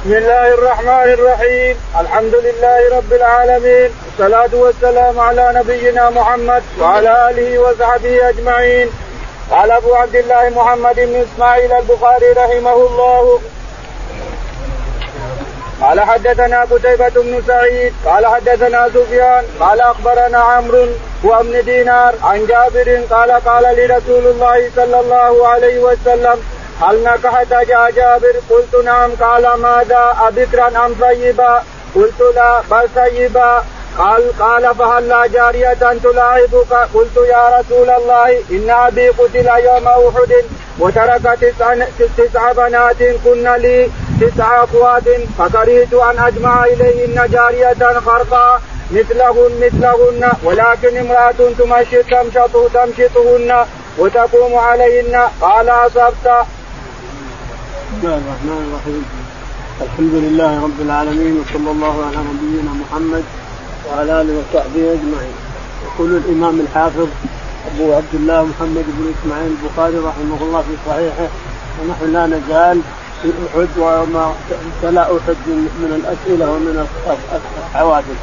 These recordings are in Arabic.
بسم الله الرحمن الرحيم. الحمد لله رب العالمين. والصلاة والسلام على نبينا محمد وعلى آله وصحبه أجمعين. قال أبو عبد الله محمد بن إسماعيل البخاري رحمه الله. قال حدثنا قتيبة بن سعيد. قال حدثنا سفيان. قال أخبرنا عمرو هو ابن دينار عن جابر. قال قال لرسول الله صلى الله عليه وسلم هل نكحت يا جابر قلت نعم قال ماذا أبكرا أم طيبا قلت لا بل طيبا قال قال فهلا جارية تلاعبك قلت يا رسول الله إن أبي قتل يوم أحد وترك تسع, تسع بنات كن لي تسع أخوات فكرهت أن أجمع إليهن جارية خرقا مثلهن مثلهن ولكن امرأة تمشط تمشطهن وتقوم عليهن قال أصبت الله الرحمن الرحيم. الحمد لله رب العالمين وصلى الله على نبينا محمد وعلى آله وصحبه أجمعين. يقول الإمام الحافظ أبو عبد الله محمد بن إسماعيل البخاري رحمه الله في صحيحه ونحن لا نزال في أحد وما تلا أحد من الأسئلة ومن الحوادث.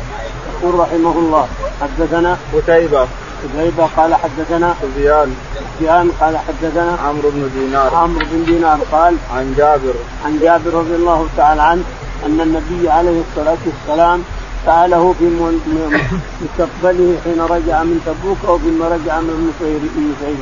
يقول رحمه الله حدثنا قتيبة. قتيبة قال حدثنا سفيان سفيان قال حدثنا عمرو بن دينار. عمرو بن دينار قال عن جابر. عن جابر رضي الله تعالى عنه أن النبي عليه الصلاة والسلام سأله في مستقبله حين رجع من تبوك أو فيما رجع من نصير في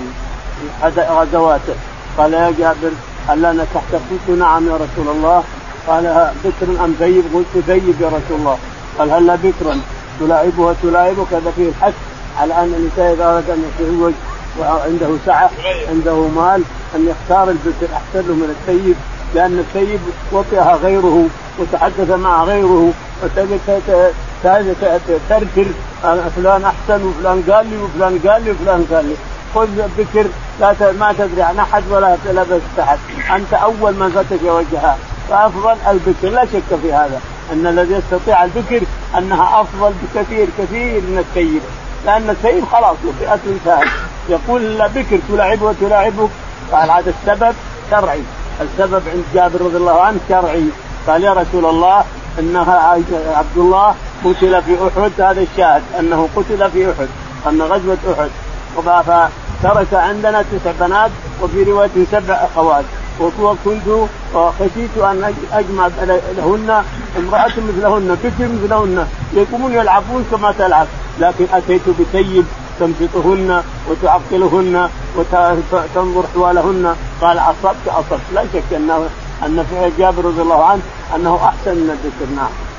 غزواته. قال يا جابر هل أنا تحت قلت نعم يا رسول الله. قال بكر أم ثيب قلت ثيب يا رسول الله. قال هل بكرا تلاعبها تلاعبك هذا فيه الحث على ان الانسان إذا أراد أن يتزوج وعنده سعة عنده مال أن يختار البكر احسن له من السيد لأن السيد وطئها غيره وتحدث مع غيره تركر فلان أحسن وفلان قال لي وفلان قال لي وفلان قال لي. خذ بكر لا ما تدري عن أحد ولا لبس احد أنت أول من فتزوجها فأفضل البكر لا شك في هذا أن الذي يستطيع البكر أنها أفضل بكثير كثير من السيد. لأن السيد خلاص وفئه انتهت يقول بكر تلاعبه وتلاعبك. قال هذا السبب شرعي. السبب عند جابر رضي الله عنه شرعي. قال يا رسول الله إنها عبد الله قتل في أحد هذا الشاهد أنه قتل في أحد أن غزوة أحد. فترك عندنا تسع بنات وفي رواية سبع أخوات. وكنت خشيت أن أجمع لهن امرأة مثلهن بكر مثلهن يقومون يلعبون كما تلعب. لكن أتيت بسيد تمسطهن وتعقلهن وتنظر حوالهن. قال أصبت أصبت. لا شك انه أن فعل جابر رضي الله عنه أنه أحسن من الذكر نعم.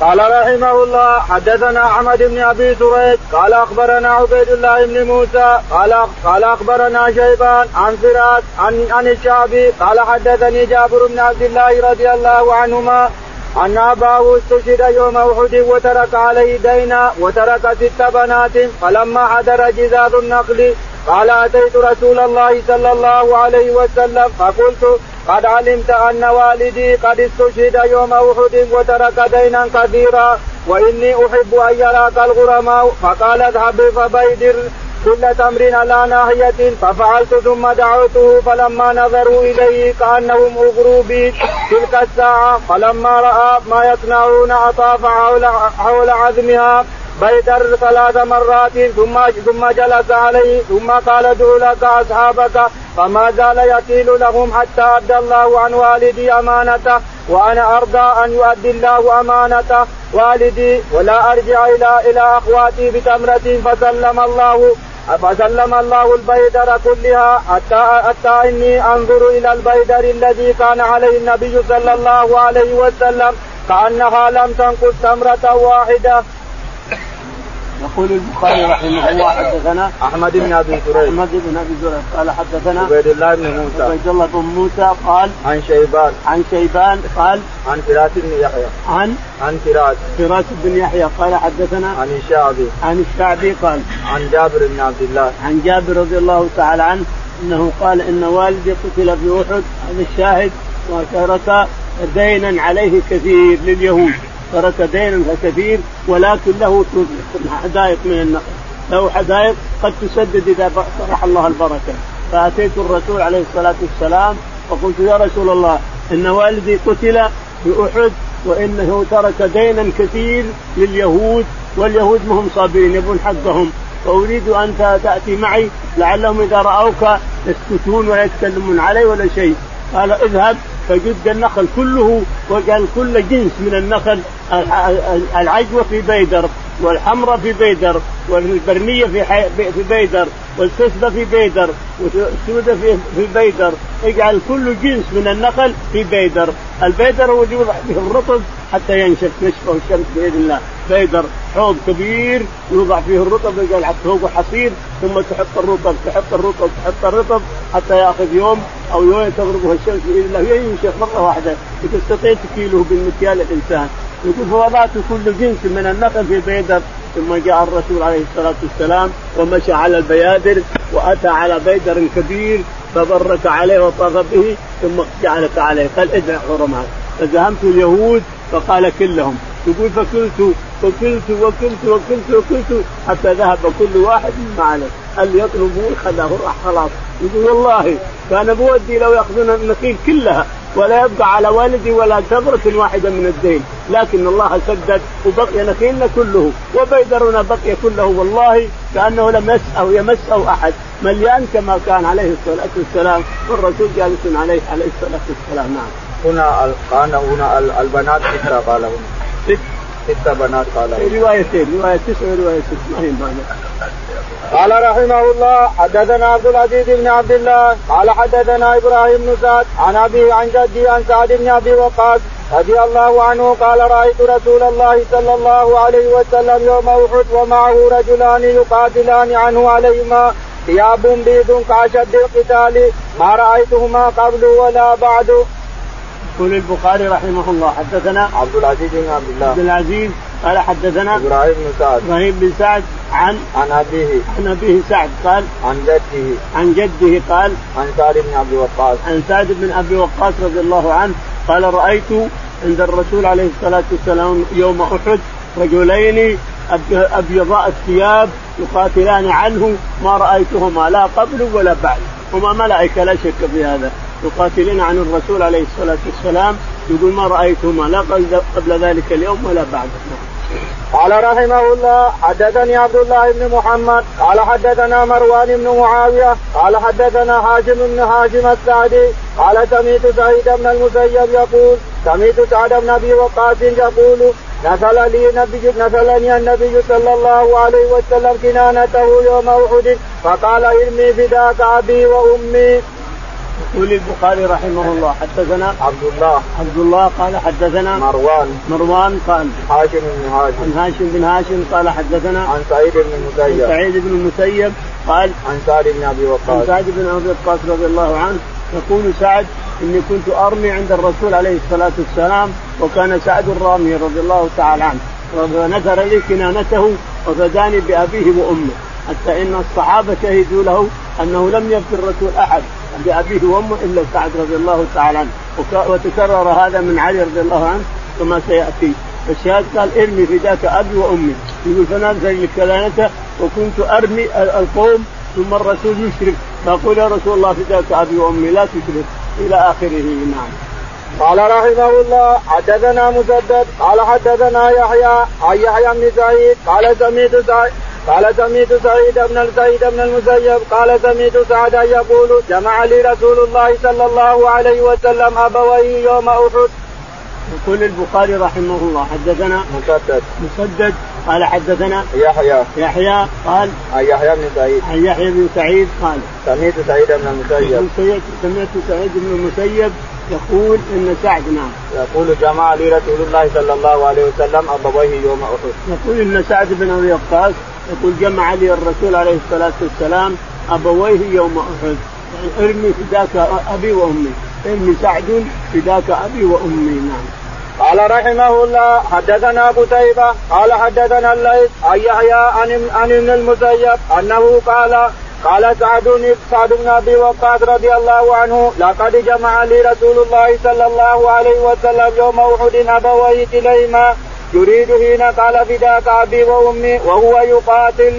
قال رحمه الله حدثنا أحمد بن أبي سريج قال أخبرنا عبيد الله بن موسى قال قال أخبرنا شيبان عن فراس عن عن الشعبي قال حدثني جابر بن عبد الله رضي الله عنهما أن أباه استشهد يوم أحد وترك عليه دينا وترك ست بنات فلما حضر جزاز النقل قال أتيت رسول الله صلى الله عليه وسلم فقلت قد علمت أن والدي قد استشهد يوم أحد وترك دينا كثيرا وإني أحب أن يراك الغرماء فقال اذهب فبيدر كل تمر على ناحية ففعلت ثم دعوته فلما نظروا إليه كأنهم أغروا بي تلك الساعة فلما رأى ما يصنعون أطاف حول, حول عزمها بيدر ثلاث مرات ثم ثم جلس عليه ثم قال ادعو لك أصحابك فما زال يقيل لهم حتى أدى الله عن والدي أمانته وأنا أرضى أن يؤدي الله أمانة والدي ولا أرجع إلى إلى أخواتي بتمرة فسلم الله فسلم الله البيادر كلها حتى حتى إني أنظر إلى البيدر الذي كان عليه النبي صلى الله عليه وسلم كأنها لم تنقص تمرة واحدة. يقول البخاري رحمه الله حدثنا أحمد بن أبي سريج أحمد بن أبي سريج قال حدثنا عبيد الله بن موسى. عبيد الله بن موسى قال عن شيبان. عن شيبان قال عن فراس بن يحيى. عن عن فراس. فراس بن يحيى قال حدثنا عن الشعبي. عن الشعبي قال عن جابر بن عبد الله. عن جابر رضي الله تعالى عنه أنه قال إن والدي قتل في أحد. هذا الشاهد وترك دينا عليه كثير لليهود. ترك دينا كثير ولكن له حدائق من النقل له حدائق قد تسدد إذا طرح الله البركة. فأتيت الرسول عليه الصلاة والسلام وقلت يا رسول الله إن والدي قتل في أحد وإنه ترك دينا كثير لليهود واليهود ما هم صابرين يبون حقهم. فاريد أن تأتي معي لعلهم إذا رأوك يسكتون ولا يتكلمون علي ولا شيء. قال اذهب فجد النخل كله وجعل كل جنس من النخل العجوة في بيدر والحمراء في بيدر والبرنيه في في بيدر. والكسبه في بيدر والسودة في في بيدر. اجعل كل جنس من النخل في بيدر. البيدر هو يوضع به الرطب حتى ينشف نشفه الشمس باذن الله. بيدر حوض كبير يوضع فيه الرطب يجعل فوقه حصير ثم تحط الرطب تحط الرطب تحط الرطب حتى يأخذ يوم أو يوم تغربه الشمس باذن الله. ينشف مرة واحدة. وتستطيع تكيله بالمكيال الإنسان. يقول فوضعت كل جنس من النخل في بيدر. ثم جاء الرسول عليه الصلاة والسلام ومشى على البيادر وأتى على بيدر كبير فبرك عليه وطاف به ثم جعلك عليه. قال ادع حرمات فزهمت اليهود فقال كلهم. يقول فكلت وكلت وكلت وكلت وكلت حتى ذهب كل واحد ما عليه. اللي يطلبه خذاه راح خلاص. يقول والله كان بودي لو يأخذون النخيل كلها. ولا يبقى على والدي ولا ثمرة واحدة من الدين. لكن الله سدد وبقي نخيلنا كله وبيدرنا بقي كله. والله كأنه لم يس أو يمسه أحد مليان كما كان عليه الصلاة والسلام والرسول جالس عليه عليه الصلاة والسلام. نعم. هنا كان هنا البنات ستة قال ست ست بنات قال روايتين رواية تسع ورواية ست قال رحمه الله حدثنا عبد العزيز بن عبد الله قال حدثنا إبراهيم بن سعد عن ابي عن جدي عن سعد بن أبي وقاص رضي الله عنه قال رأيت رسول الله صلى الله عليه وسلم يوم أحد ومعه رجلان يقاتلان عنه عليهما ثياب بيض كاشد القتال ما رأيتهما قبل ولا بعد. يقول البخاري رحمه الله حدثنا عبد العزيز بن عبد الله. عبد العزيز قال حدثنا إبراهيم بن سعد. إبراهيم بن سعد عن عن أبيه. عن أبيه سعد قال عن جده. عن جده قال عن سعد بن أبي وقاص. عن سعد بن أبي وقاص رضي الله عنه قال رأيت عند الرسول عليه الصلاة والسلام يوم أحد رجلين أبيضاء الثياب يقاتلان عنه ما رأيتهما لا قبل ولا بعد. هما ملائكة لا شك في هذا. يقاتلون عن الرسول عليه الصلاة والسلام يقول ما رأيتهما لا قبل ذلك اليوم ولا بعد. قال رحمه الله حدثني عبد الله بن محمد قال حدثنا مروان بن معاوية قال حدثنا هاشم بن هاشم السعدي قال سمعت سعيد بن المسيب يقول سمعت سعد بن أبي وقاص يقول نزل لي نبي نزلني النبي صلى الله عليه وسلم كنانته يوم أحد فقال إرمي فداك أبي وأمي. يقول البخاري رحمه الله حدثنا عبد الله. عبد الله قال حدثنا مروان. مروان قال هاشم بن هاشم. عن هاشم بن هاشم قال حدثنا عن سعيد بن المسيب. عن سعيد بن المسيب قال عن سعد بن أبي وقاص. عن سعد بن أبي وقاص رضي الله عنه يقول سعد إني كنت أرمي عند الرسول عليه الصلاة والسلام وكان سعد الرامي رضي الله تعالى عنه. ونثر لي كنانته وفداني بأبيه وأمه حتى إن الصحابة شهدوا له أنه لم يفد الرسول أحد. بأبيه وأمه إلا سعد رضي الله تعالى عنه. وتكرر هذا من علي رضي الله عنه كما سيأتي. الشاهد قال ارمي فداك أبي وأمي. يقول فنزل لكلانته وكنت أرمي القوم ثم الرسول يشرك. فأقول يا رسول الله فداك أبي وأمي لا تشرك. إلى آخره. نعم. قال رحمه الله حدثنا مسدد قال حدثنا يحيى عن يحيى بن سعيد قال سعيد قال سميت سعيد بن سعيد بن المسيب قال سميت سعدا يقول جمع لي رسول الله صلى الله عليه وسلم ابويه يوم أحد. يقول البخاري رحمه الله حدثنا مسدد. مسدد. قال حدثنا يحيى. يحيى. قال عن يحيى بن سعيد. عن يحيى بن سعيد قال سميت سعيد بن المسيب. سمعت سعيد بن المسيب يقول إن سعد نعم يقول جمع لي رسول الله صلى الله عليه وسلم أبويه يوم أحد. يقول إن سعد بن أبي وقاص يقول جمع لي الرسول عليه الصلاة والسلام أبويه يوم أحد. يعني ارمي فداك أبي وأمي. ارمي سعد فداك أبي وأمي. نعم. قال رحمه الله حدثنا قتيبة قال حدثنا الليث عن يحيى عن عن ابن المسيب أنه قال قال سعد سعد بن أبي وقاص رضي الله عنه لقد جمع لي رسول الله صلى الله عليه وسلم يوم أحد ابويه كليهما يريد حين قال فداك أبي وأمي وهو يقاتل.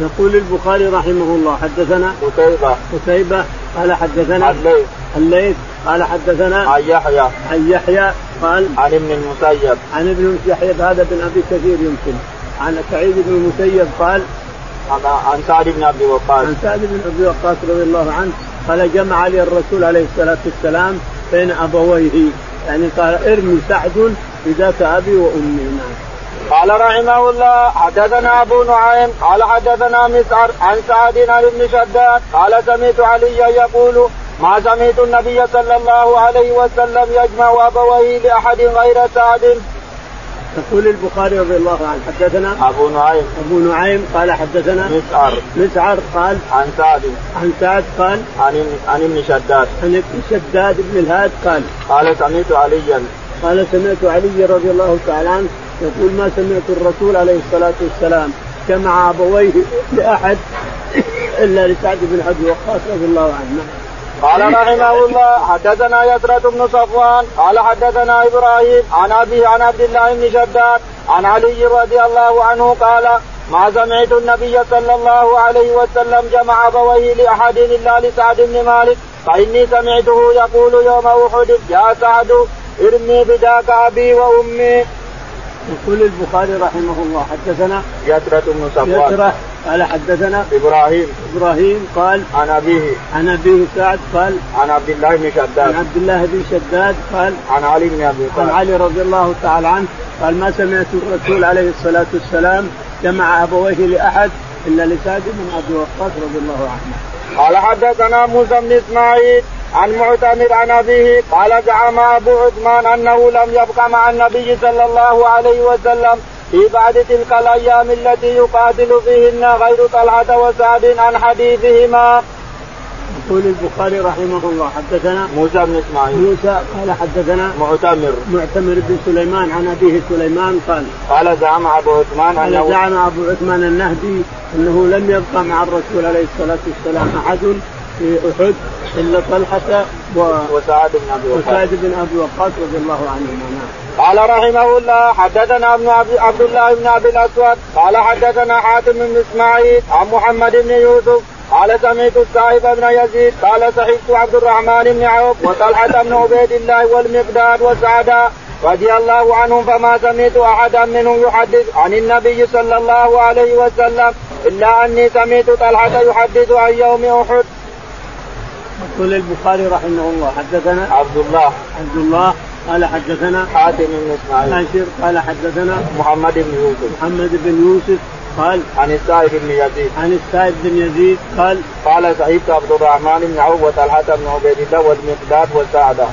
يقول البخاري رحمه الله حدثنا قتيبة. قتيبة قال حدثنا الليث الليث قال حدثنا عن يحيى. عن يحيى قال عن ابن المسيب. عن ابن المسيب هذا بن أبي كثير يمكن. عن سعيد بن المسيب قال عن سعد بن أبي وقاص. عن سعد بن أبي وقاص رضي الله عنه قال جمع لي الرسول عليه الصلاة والسلام بين أبويه. يعني قال ارمي سعد بذاك أبي وأمي. نعم. قال رحمه الله حدثنا أبو نعيم قال حدثنا مسعر عن سعد عن ابن شداد قال سمعت عليا يقول ما سمعت النبي صلى الله عليه وسلم يجمع أبويه لأحد غير سعد. يقول البخاري رضي الله عنه. حدثنا أبو نعيم. أبو نعيم قال حدثنا مسعر. مسعر قال عن سعد. عن سعد قال عن عن ابن شداد. عن ابن شداد بن الهاد قال قال سمعت عليا. قال سمعت علي رضي الله تعالى عنه يقول ما سمعت الرسول عليه الصلاة والسلام جمع أبويه لأحد إلا لسعد بن أبي وقاص رضي الله عنه. قال رحمه الله حدثنا يسرة بن صفوان قال حدثنا إبراهيم عن ابي عن عبد الله بن شداد عن علي رضي الله عنه قال ما سمعت النبي صلى الله عليه وسلم جمع أبويه لأحد إلا لسعد بن مالك فإني سمعته يقول يوم أحد يا سعد ارمي بداك أبي وأمي. يقول البخاري رحمه الله حدثنا يسرة بن صفوان. يسرة قال حدثنا إبراهيم. إبراهيم قال عن أبيه. عن أبيه سعد قال عن عبد الله بن شداد. عن عبد الله بن شداد قال عن علي بن أبي عن طالب. علي رضي الله تعالى عنه قال ما سمعت الرسول عليه الصلاة والسلام جمع أبويه لأحد إلا لسعد بن أبي وقاص رضي الله عنه. قال حدثنا موسى بن إسماعيل عن معتمر عن أبيه قال زعم أبو عثمان أنه لم يبق مع النبي صلى الله عليه وسلم في بعد تلك الأيام التي يقاتل فيهن غير طلحه وسعد عن حديثهما. يقول البخاري رحمه الله حدثنا موسى بن إسماعيل. موسى قال حدثنا معتمر. معتمر بن سليمان عن أبيه سليمان قال قال زعم أبو عثمان قال انه زعم أبو عثمان النهدي أنه لم يبقى مع الرسول عليه الصلاة والسلام أحد في أحد إلا طلحة و... وسعد بن أبي وقاص. وسعد بن أبي وقاص رضي الله عنهما. نعم. قال رحمه الله حدثنا ابن عبد عبد الله بن أبي الأسود. قال حدثنا حاتم بن إسماعيل عن محمد بن يوسف قال سمعت السائب بن يزيد قال صحبت عبد الرحمن بن عوف وطلحة بن عبيد الله والمقداد وسعدا رضي الله عنهم فما سمعت أحدا منهم يحدث عن النبي صلى الله عليه وسلم إلا أني سمعت طلحة يحدث عن يوم أحد. يقول البخاري رحمه الله حدثنا عبد الله. عبد الله قال حدثنا حاتم بن إسماعيل. قال حدثنا محمد بن يوسف. محمد بن يوسف قال عن السائب بن يزيد. عن السائب بن يزيد قال قال صحبت عبد الرحمن بن عوف وطلحة بن عبيد الله والمقداد وسعده.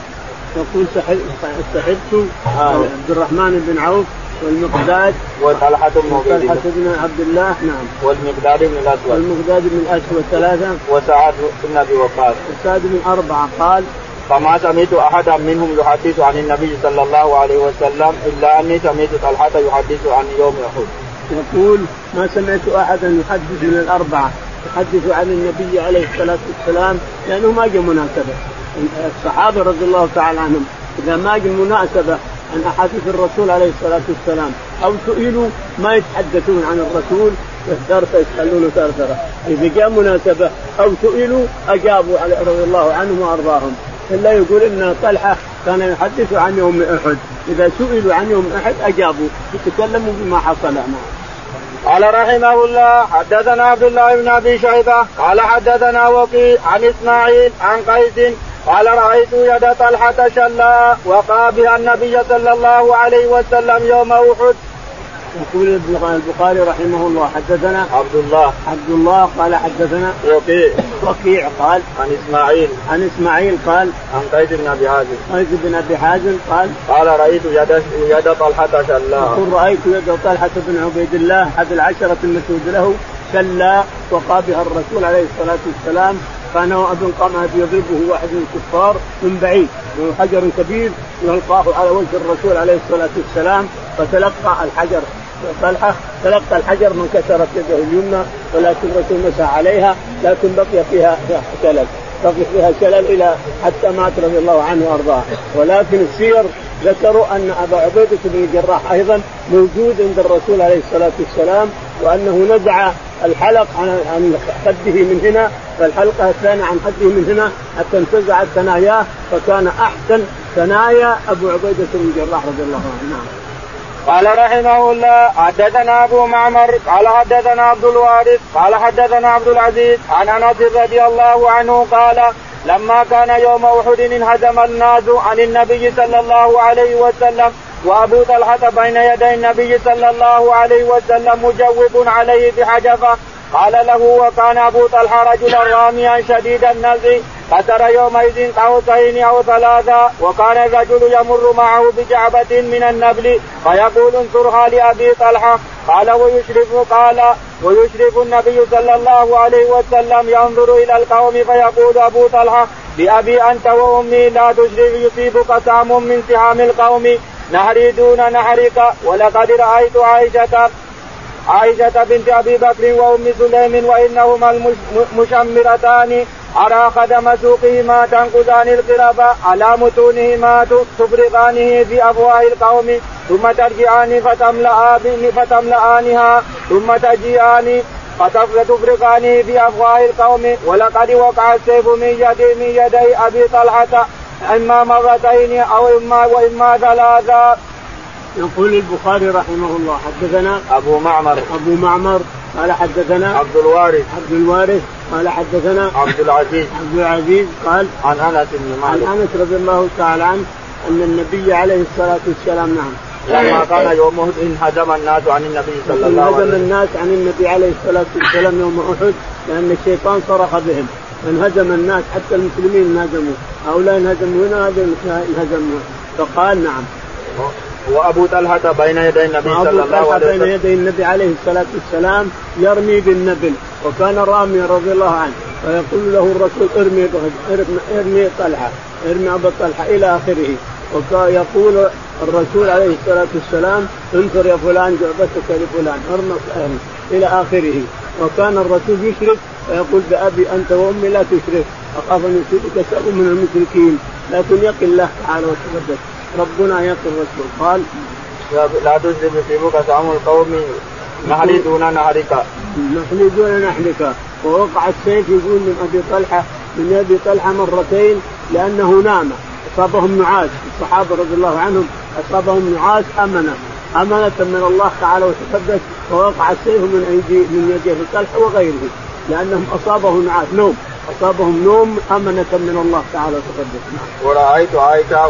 يقول صحبت عبد الرحمن بن عوف والمقداد وطلحة بن عبيد الله. بن عبد الله نعم. والمقداد بن الأسود. والمقداد بن الأسود ثلاثة. وسعد بن أبي وقاص. والسعد بن أربعة قال فما سمعت أحدا منهم يحدث عن النبي صلى الله عليه وسلم إلا أني سمعت طلحة يحدث عن يوم أحد. يقول ما سمعت أحدا يحدث من الأربعة يحدث عن النبي عليه الصلاة والسلام لأنه ما جاء مناسبة. الصحابة رضي الله تعالى عنهم إذا ما جاء مناسبة عن أحاديث الرسول عليه الصلاة والسلام أو سئلوا ما يتحدثون عن الرسول ثرثه يخلونه ثرثره إذا جاء مناسبة أو سئلوا أجابوا رضي الله عنهم وأرضاهم. إلا يقول إن طلحة كان يحدث عن يوم أحد. إذا سئلوا عن يوم أحد أجابوا. يتكلموا بما حصل معه قال رحمه الله حدثنا عبد الله بن أبي شيبة قال حدثنا وقي عن إسماعيل عن قيس قال رأيت يد طلحة شلا وقع بها النبي صلى الله عليه وسلم يوم أحد. يقول البخاري رحمه الله حدثنا عبد الله. عبد الله قال حدثنا وقيع وكيع قال عن إسماعيل. عن إسماعيل قال عن قيس بن أبي حازم. قيس بن أبي حازم قال قال رأيت يد يد طلحة شلا يقول رأيت يد طلحة بن عبيد الله أحد العشرة المشهود له شلا وقع بها الرسول عليه الصلاة والسلام. كان ابن قمعه يضربه واحد من الكفار من بعيد من حجر كبير يلقاه على وجه الرسول عليه الصلاة والسلام فتلقى الحجر. طلحة تلقى الحجر من كسرت يده اليمنى ولكن مسح عليها لكن بقي فيها شلل. بقي فيها شلل إلى حتى مات رضي الله عنه وأرضاه. ولكن السير ذكروا أن أبا عبيدة بن الجراح أيضا موجود عند الرسول عليه الصلاة والسلام وأنه نزع الحلق عن خده من هنا فالحلقة الثانية عن خده من هنا حتى انتزعت ثناياه فكان أحسن ثنايا أبو عبيدة بن الجراح رضي الله عنه. نعم. قال رحمه الله حدثنا أبو معمر قال حدثنا عبد الوارث قال حدثنا عبد العزيز عن أنس رضي الله عنه قال لما كان يوم أحد انهزم الناس عن النبي صلى الله عليه وسلم وأبو طلحة بين يدي النبي صلى الله عليه وسلم مجوب عليه بحجفة قال له وكان أبو طلحة رجلا راميا شديد النزع قتر يومئذ قوسين أو ثلاثة وكان الرجل يمر معه بجعبة من النبل فيقول انصرها لأبي طلحة. قال ويشرف قال ويشرف النبي صلى الله عليه وسلم ينظر إلى القوم فيقول أبو طلحة بابي أنت وأمي لا تشرف يصيبك سام من سهام القوم نهري دون نهرك ولقد رأيت عائشة عائشة بنت أبي بكر وأم سليم وإنهما المشمرتان أرى خدم سوقهما تنقذان القرب على متونهما تفرغانه في أفواه القوم ثم ترجعان فتملأان فتملأانها ثم تجيئان فتفرقانه في أفواه القوم. ولقد وقع السيف من يدي من يدي أبي طلحة إما مرتين أو إما وإما ثلاثا يقول البخاري رحمه الله حدثنا أبو معمر. أبو معمر قال حدثنا عبد الوارث. عبد الوارث قال حدثنا عبد العزيز. عبد العزيز قال عن أنس بن مالك. عن أنس رضي الله تعالى عنه أن النبي عليه الصلاة والسلام نعم. لما كان يوم أحد انهزم الناس عن النبي صلى الله عليه وسلم. انهزم الناس عن النبي عليه الصلاة والسلام يوم أحد لأن الشيطان صرخ بهم. انهزم الناس حتى المسلمين انهزموا. هؤلاء انهزموا هنا هذا انهزموا. فقال نعم. وأبو طلحة بين يدي النبي صلى الله عليه وسلم. بين يدي النبي عليه الصلاة والسلام يرمي بالنبل وكان راميا رضي الله عنه فيقول له الرسول ارمي ارمي, طلحة ارمي أبو طلحة إلى آخره. ويقول الرسول عليه الصلاة والسلام انظر يا فلان جعبتك لفلان ارمي إلى آخره. وكان الرسول يشرك ويقول بأبي أنت وأمي لا تشرك أخاف أن يصيبك شر من المشركين لكن يقل الله تعالى وتقدس. ربنا يقول الرسول. قال لا تجد يصيبك سهم القوم نحري دون نحرك. نحري دون نحرك. ووقع السيف يقول من أبي طلحة من أبي طلحة مرتين لأنه نام. أصابهم نعاس. الصحابة رضي الله عنهم أصابهم نعاس أمنة. أمنة من الله تعالى وتقدس. ووقع السيف من ايدي من يد ابي طلحة وغيره. لأنهم اصابه نعاس. نوم. أصابهم نوم أمنة من الله تعالى وتقدس. ورأيت عائشة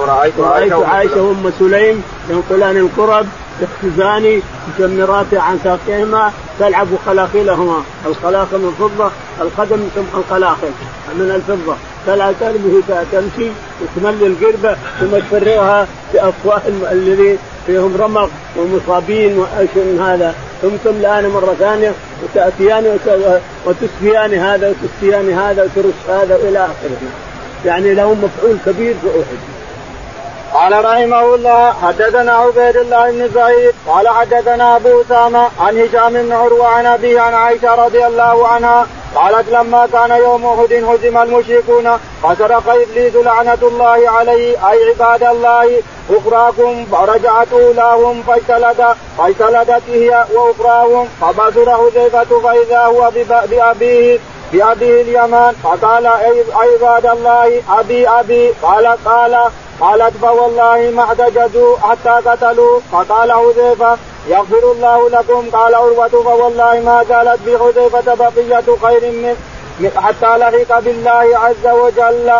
ورأيت عائشة عائشة وأم سليم ينقلان الكرب يختزان مشمرات عن ساقيهما تلعب خلاخلهما الخلاخل من الفضه الخدم ثم الخلاخل من الفضة. تلعب ترمي تمشي وتملي القربة ثم تفرغها بأفواه الذي فيهم رمق ومصابين وايش من هذا. ثم تملأان مرة ثانية وتأتيان وتسفيان هذا وتسفيان هذا وترش هذا إلى آخره. يعني لهم مفعول كبير في أحد. قال رحمه الله حدثنا عبيد الله بن سعيد قال حدثنا أبو أسامة عن هشام بن عروة عن أبيه عن عائشة رضي الله عنها قالت لما كان يوم أحد هزم المشركون فسرق إبليس لعنة الله عليه أي عباد الله أخراكم فرجعت أولاهم فاجتلد فاجتلدت هي وأخراهم فبصر حذيفه فإذا هو بأبيه بأبيه اليمان. فقال عباد الله أبي أبي. قال قال قالت فوالله ما احتجزوا حتى قتلوا. فقال حذيفة يغفر الله لكم. قال عروة فوالله ما زالت بحذيفة بقية خير من حتى لحق بالله عز وجل.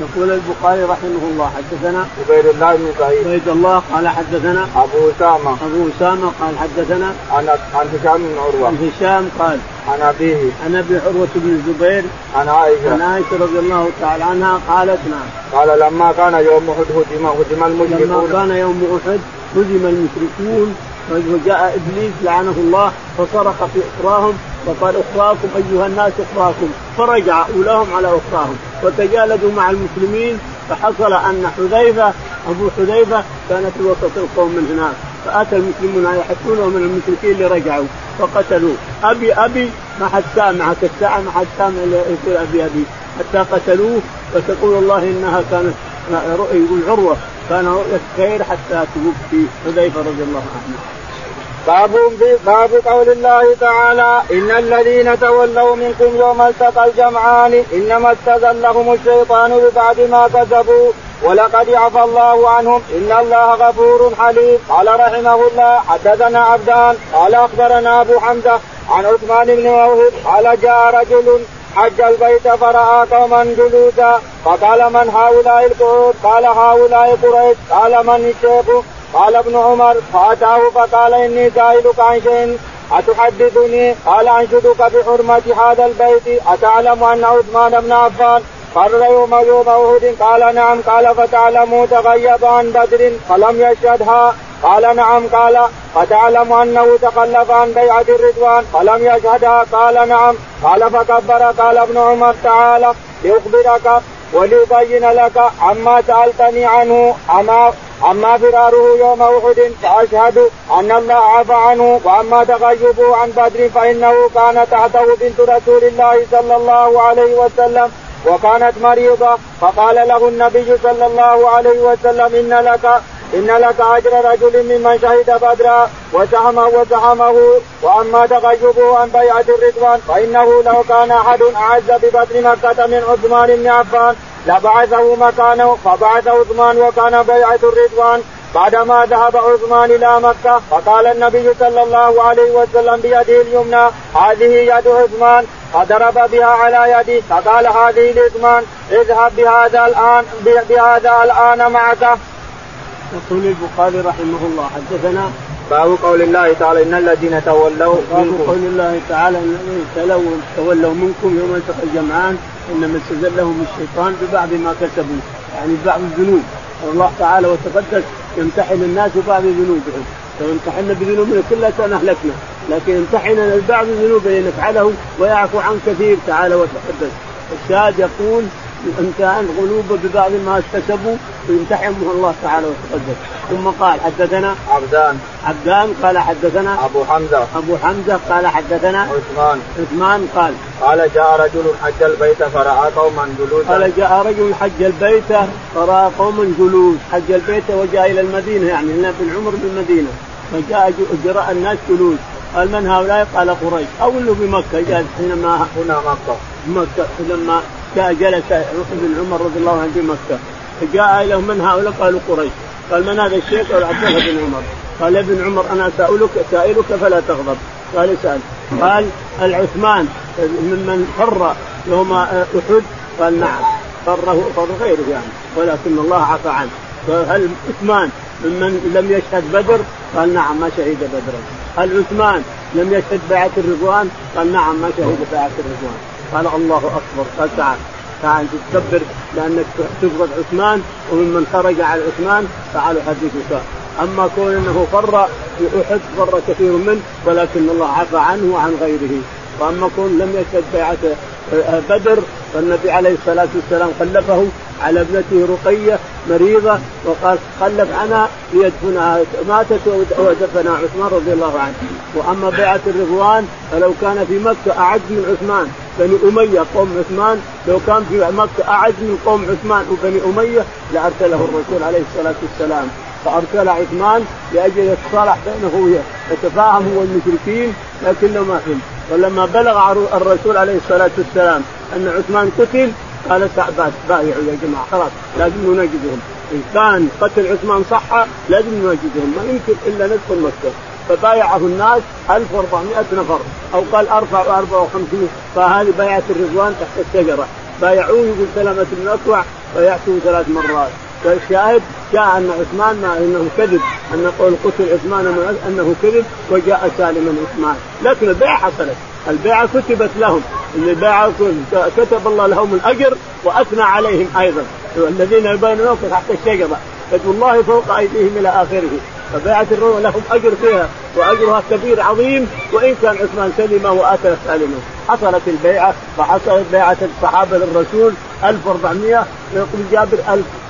يقول البخاري رحمه الله حدثنا عبيد الله بن سعيد. عبيد الله قال حدثنا أبو أسامة. أبو أسامة قال حدثنا عن عن هشام بن عروة. عن هشام قال عن أبيه. عن أبي عروة بن الزبير. عن عائشة. عن عائشة رضي الله تعالى عنها قالت نعم. قال لما كان يوم أحد هزم هزم المشركون. لما كان يوم أحد هزم المشركون وجاء إبليس لعنه الله فصرخ في أخراهم وقال أخراكم أيها الناس أخراكم. فرجع اولاهم على أخراهم. وتجالدوا مع المسلمين فحصل أن حذيفة أبو حذيفة كان في وسط القوم من هناك. فأتى المسلمون يحثونه من المشركين اللي رجعوا فقتلوه أبي أبي ما حد سامع الساعة ما حد سامع يقول أبي أبي. حتى قتلوه وتقول الله إنها كانت يقول عروه كان رؤية خير حتى توفي حذيفة رضي الله عنه. باب باب قول الله تعالى إن الذين تولوا منكم يوم التقى الجمعان إنما استزلهم الشيطان ببعد ما كسبوا ولقد عفى الله عنهم إن الله غفور حليم قال رحمه الله حدثنا عبدان قال أخبرنا أبو حمزة عن عثمان بن موهب قال جاء رجل حج البيت فرأى قوما جلوسا فقال من هؤلاء القعود؟ قال هؤلاء قريش قال من الشيخ؟ قال ابن عمر فأتاه فقال إني سائلك عن شيء أتحدثني؟ قال أنشدك بحرمة هذا البيت. أتعلم أن عثمان بن عفان قرر يوم يوم أحد. قال نعم. قال فتعلموا تغيب عن بدر فلم يشهدها. قال نعم. قال فتعلم أنه تخلف عن بيعة الرضوان فلم يشهدها. قال نعم. قال فكبر. قال ابن عمر تعالى لأخبرك وليبين لك عما سألتني عنه اما أما فراره يوم أحد فأشهد أن الله عفى عنه وأما تغيبه عن بدر فإنه كان تحته بنت رسول الله صلى الله عليه وسلم وكانت مريضة فقال له النبي صلى الله عليه وسلم إن لك إن لك أجر رجل ممن شهد بدرا وسهمه وسهمه وأما تغيبه عن بيعة الرضوان فإنه لو كان أحد أعز ببدر مكة من عثمان بن عفان لبعثه مكانه فبعث عثمان وكان بيعة الرضوان. بعدما ذهب عثمان إلى مكة فقال النبي صلى الله عليه وسلم بيده اليمنى هذه يد عثمان. فضرب بها على يده فقال هذه لعثمان اذهب بهذا الآن بهذا الآن معك. يقول البخاري رحمه الله. حدثنا باب قول الله تعالى إن الذين تولوا باب قول الله تعالى إن الذين تولوا تولوا منكم يوم التقى الجمعان إنما استزلهم الشيطان ببعض ما كسبوا يعني بعض الذنوب. الله تعالى وتقدس يمتحن الناس ببعض ذنوبهم. لو امتحنا بذنوبنا كلها كان اهلكنا لكن امتحنا ببعض الذنوب اللي نفعله ويعفو عن كثير. تعالى وتقدس. الشاهد يقول امتحان القلوب ببعض ما اكتسبوا ويمتحنهم الله تعالى وتقدم ثم قال حدثنا عبدان. عبدان قال حدثنا أبو حمزة. أبو حمزة قال حدثنا عثمان. عثمان قال قال جاء رجل حج البيت فرأى قوما جلوسا. قال جاء رجل حج البيت فرأى قوما جلوس. حج البيت وجاء إلى المدينة يعني هنا بن عمر بالمدينة. فجاء جراء الناس جلوس. قال من هؤلاء؟ قال قريش. أو انه بمكه جاء حينما هنا مكة. مكة. لما جلس ابن عمر رضي الله عنه في مكة. فجاء إليهم من هؤلاء؟ قالوا قريش. قال من هذا الشيخ؟ قال عبد الله بن عمر. قال ابن عمر أنا سائلك سائلك فلا تغضب. قال اسأل. قال العثمان ممن فر يوم أحد؟ قال نعم. فره فر غيره يعني. ولكن الله عفى عنه. فهل عثمان ممن لم يشهد بدر؟ قال نعم ما شهد بدرا هل عثمان لم يشهد بيعة الرضوان؟ قال نعم ما شهد بيعة الرضوان. قال الله أكبر. قال تعال تعال تكبر لأنك تبغض عثمان وممن خرج على عثمان تعال احدثك أما كون إنه فر في أحد فر كثير منه ولكن الله عفى عنه وعن غيره. وأما كون لم يشهد بيعه بدر فالنبي عليه الصلاة والسلام خلفه على ابنته رقية مريضة وقال خلف عنها ليدفنها ماتت ودفنها عثمان رضي الله عنه. وأما بيعة الرضوان فلو كان في مكة أعز من عثمان بني أمية قوم عثمان لو كان في مكة أعز من قوم عثمان وبني أمية لأرسله الرسول عليه الصلاة والسلام. فأرسل عثمان لأجل يتصالح بينه ويتفاهم هو المشركين لكنه ما فهم. ولما بلغ الرسول عليه الصلاة والسلام أن عثمان قتل قال بايعوا يا جماعة خلاص لازم ننجدهم ان كان قتل عثمان صح لازم ننجدهم ما يمكن إلا ندخل مكة. فبايعه الناس 1400 نفر أو قال ارفع 5400 فهذه بيعة الرضوان تحت الشجرة. بايعوه يقول سلامة بن اكوع بايعته ثلاث مرات. فالشاهد جاء أن عثمان ما أنه كذب أن قول قتل عثمان أنه كذب وجاء سالما عثمان. لكن البيعة حصلت. البيعة كتبت لهم. البيعة كتب الله لهم الأجر وأثنى عليهم أيضا. الذين يبايعونك تحت الشجرة. يد الله فوق أيديهم إلى آخره. فبيعة الروح لهم أجر فيها. وأجرها كبير عظيم. وإن كان عثمان سلم وآتى سالما حصلت البيعة. فحصلت بيعة الصحابة للرسول. 1400 ويقول جابر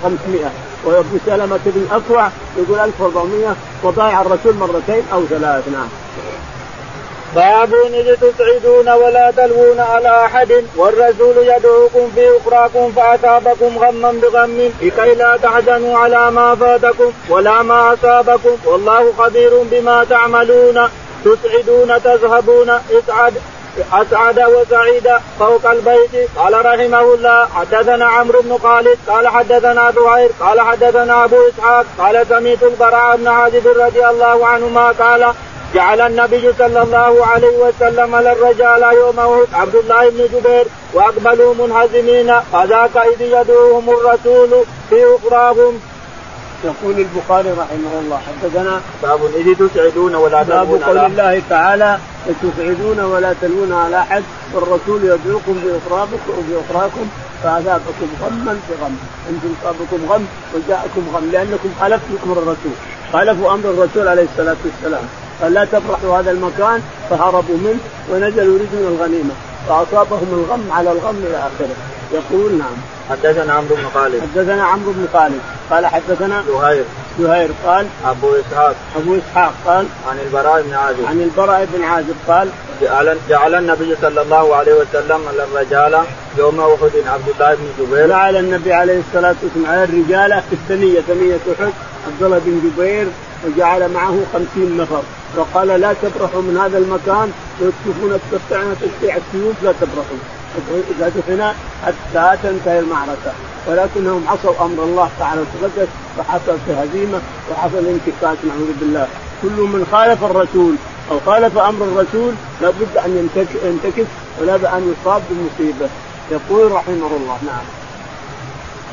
1500 وابو سلمة بن اكوع يقول 1400 وبايع الرسول مرتين أو ثلاث نعم. باب إذ تسعدون ولا تلوون على أحد والرسول يدعوكم في أخراكم فأصابكم غما بغم لكي لا تحزنوا على ما فاتكم ولا ما أصابكم والله خبير بما تعملون. تسعدون تذهبون اسعد. أسعد وسعيد فوق البيت. قال رحمه الله حدثنا عمرو بن خالد قال حدثنا زهير قال حدثنا أبو إسحاق قال سميت البراء بن عازب رضي الله عنهما قال جعل النبي صلى الله عليه وسلم للرجال يوم احد عبد الله بن جبير وأقبلوا منهزمين فذاك إذ يدعوهم الرسول في أخراهم. يقول البخاري رحمه الله حدثنا باب إذ تسعدون ولا باب قول الله تعالى تسعدون ولا تلوون على أحد والرسول يدعوكم باخراكم باخراكم فأذاقكم غما بغم. أنتم أصابكم غم وجاءكم غم لأنكم خالفتم أمر الرسول خالفوا أمر الرسول عليه الصلاة والسلام. قال لا تفرحوا هذا المكان فهربوا منه ونزلوا يريدون الغنيمة فأصابهم الغم على الغم إلى آخره. يقول نعم. حدثنا عمرو بن خالد. حدثنا عمرو بن خالد. قال حدثنا زهير. زهير. قال أبو إسحاق. أبو إسحاق قال عن البراء بن عازب. عن البراء بن عازب قال جعل جعل النبي صلى الله عليه وسلم الرجال يوم أحد عبد الله بن جبير. جعل النبي عليه الصلاة والسلام على الرجال في الثنية ثنية أحد عبد الله بن جبير وجعل معه خمسين نفر. وقال لا تبرحوا من هذا المكان وتشوفون تقطعنا تشتيع السيوف لا تبرحوا. هنا حتى تنتهي المعركة. ولكنهم عصوا أمر الله تعالى وتقدس فحصل هزيمة وحصل انتكاس نعوذ بالله. كل من خالف الرسول أو خالف أمر الرسول لابد أن ينتكس ولا ان يصاب بمصيبة. يقول رحمه الله نعم.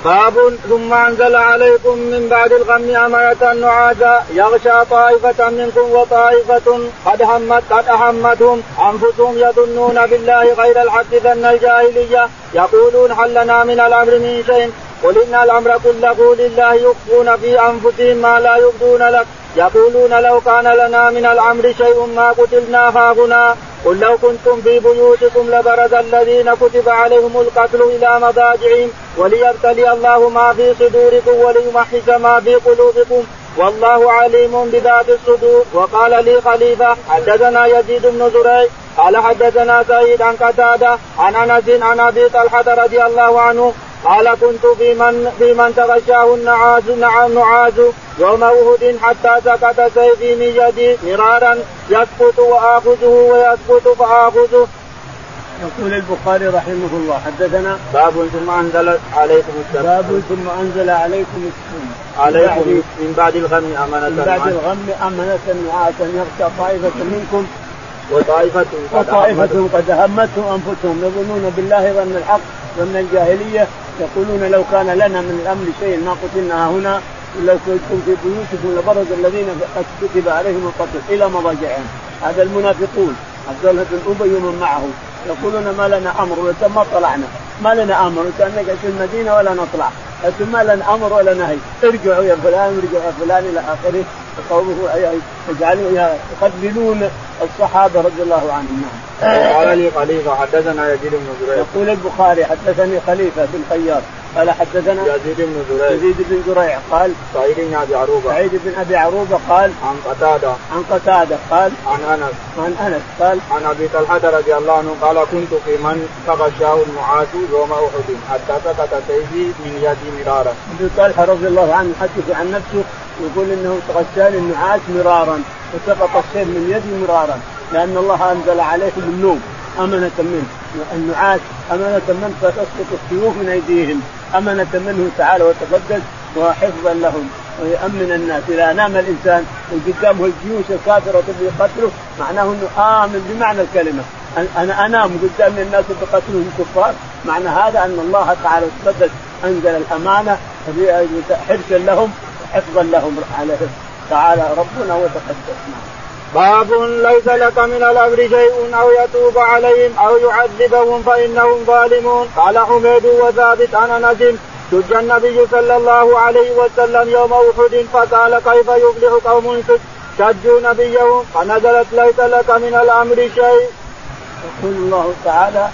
باب ثم انزل عليكم من بعد الغم امانة نعاسا يغشى طائفة منكم وطائفة قد همت قد أهمتهم أنفسهم يظنون بالله غير الحق ظن الجاهلية. يقولون هل لنا من الأمر من شيء؟ قل إن الأمر كله لله يخفون في أنفسهم ما لا يبدون لك. يقولون لو كان لنا من الأمر شيء ما قتلنا هاهنا قل لو كنتم في بيوتكم لبرز الذين كتب عليهم القتل إلى مضاجعهم وليبتلي الله ما في صدوركم وليمحص ما في قلوبكم. والله عليم بذات الصدور. وقال لي خليفة حدثنا يزيد بن زريع قال حدثنا سعيد عن قتادة عن أنس عن أبي طلحة رضي الله عنه قال كنت في من في من تغشاه النعاس نعم نعاس يوم أحد حتى سقط سيفي من يدي مرارا يسقط وآخذه ويسقط فآخذه. يقول البخاري رحمه الله حدثنا باب ثم أنزل عليكم السلام باب ثم أنزل عليكم السلام عليكم من بعد الغم أمانة من بعد الغم أمانة نعاسا يغشى طائفة منكم وطائفة وطائفة قد أهمتهم أنفسهم يظنون بالله ظن الحق ظن الجاهلية يقولون لو كان لنا من الأمر شيء ما قتلنا هنا لو كنتم في بيوتكم لبرز الذين قد كتب عليهم القتل إلى مضاجعهم. هذا المنافقون عبد الله بن أبي ومن معه يقولون ما لنا أمر ما طلعنا. ما لنا أمر نقعد في المدينة ولا نطلع. لكن ما لنا أمر ولا نهي. ارجعوا يا فلان ارجعوا يا فلان إلى آخره. قومه يجعلون يقبلون الصحابة رضي الله عنهم. نعم. قال لي خليفة حدثنا يزيد بن زريع. يقول البخاري حدثني خليفة بن خيار قال حدثنا يزيد بن زريع. يزيد بن زريع قال سعيد بن أبي عروبة. سعيد بن أبي عروبة قال عن قتادة. عن قتادة قال عن أنس. عن أنس قال عن أبي طلحة رضي الله عنه قال كنت في من تغشاه النعاس يوم أحد حتى سقط سيفي من يدي مرارا. أبي طلحة رضي الله عنه يحدث عن نفسه يقول إنه تغشاني النعاس مرارا وسقط السيف من يدي مرارا لأن الله أنزل عليهم النوم أمنة منه. النعاس امانه منه فتسقط السيوف من أيديهم. امانه منه تعالى وتقدس وحفظا لهم ويؤمن الناس. إذا نام الإنسان وقدامه الجيوش الكافرة تبي قتله معناه إنه آمن بمعنى الكلمة. أنا أنام قدام الناس بقتلهم كفار معنى هذا أن الله تعالى وتقدس أنزل الأمانة حرصا لهم وحفظا لهم عليهم تعالى ربنا وتقدس. باب ليس لك من الأمر شيء أو يتوب عليهم أو يعذبهم فإنهم ظالمون قال حميد وثابت عن أنس شج النبي صلى الله عليه وسلم يوم أحد فقال كيف يفلح قوم شجوا نبيهم فنزلت ليس لك من الأمر شيء. يقول الله تعالى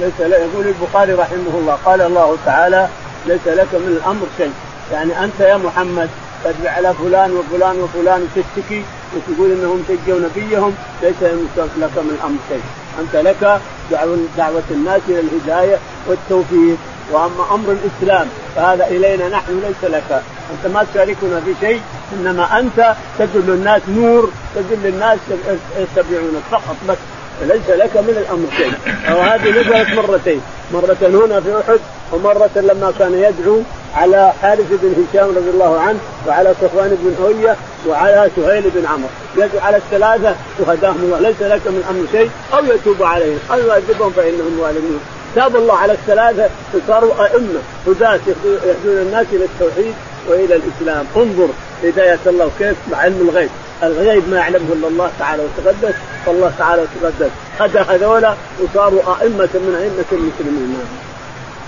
ليس يقول البخاري رحمه الله قال الله تعالى ليس لك من الأمر شيء يعني أنت يا محمد تدعي على فلان وفلان وفلان وتشتكي وتقول إنهم سجوا نبيهم ليس لك من الامر شيء. أنت لك دعوه الناس إلى الهداية والتوفيق. وأما أمر الإسلام فهذا إلينا نحن ليس لك. أنت ما تشاركنا في شيء إنما أنت تدل الناس نور تدل الناس يتبعونك فقط بس ليس لك من الأمر شيء. وهذه نزلت مرتين. مرة هنا في أحد ومرة لما كان يدعو على حارث بن هشام رضي الله عنه وعلى صفوان بن هوية وعلى سهيل بن عمرو. يدعو على الثلاثة وهداهم الله. ليس لك من أمر شيء أو يتوب عليهم أو يعذبهم فإنهم ظالمون. تاب الله على الثلاثة وصاروا أئمة هداة يهدون الناس إلى التوحيد وإلى الإسلام. انظر هداية الله كيف؟ مع علم الغيب. الغيب ما يعلمه إلا الله تعالى وتقدس والله تعالى وتقدس. هدى هذولا وصاروا أئمة من أئمة المسلمين.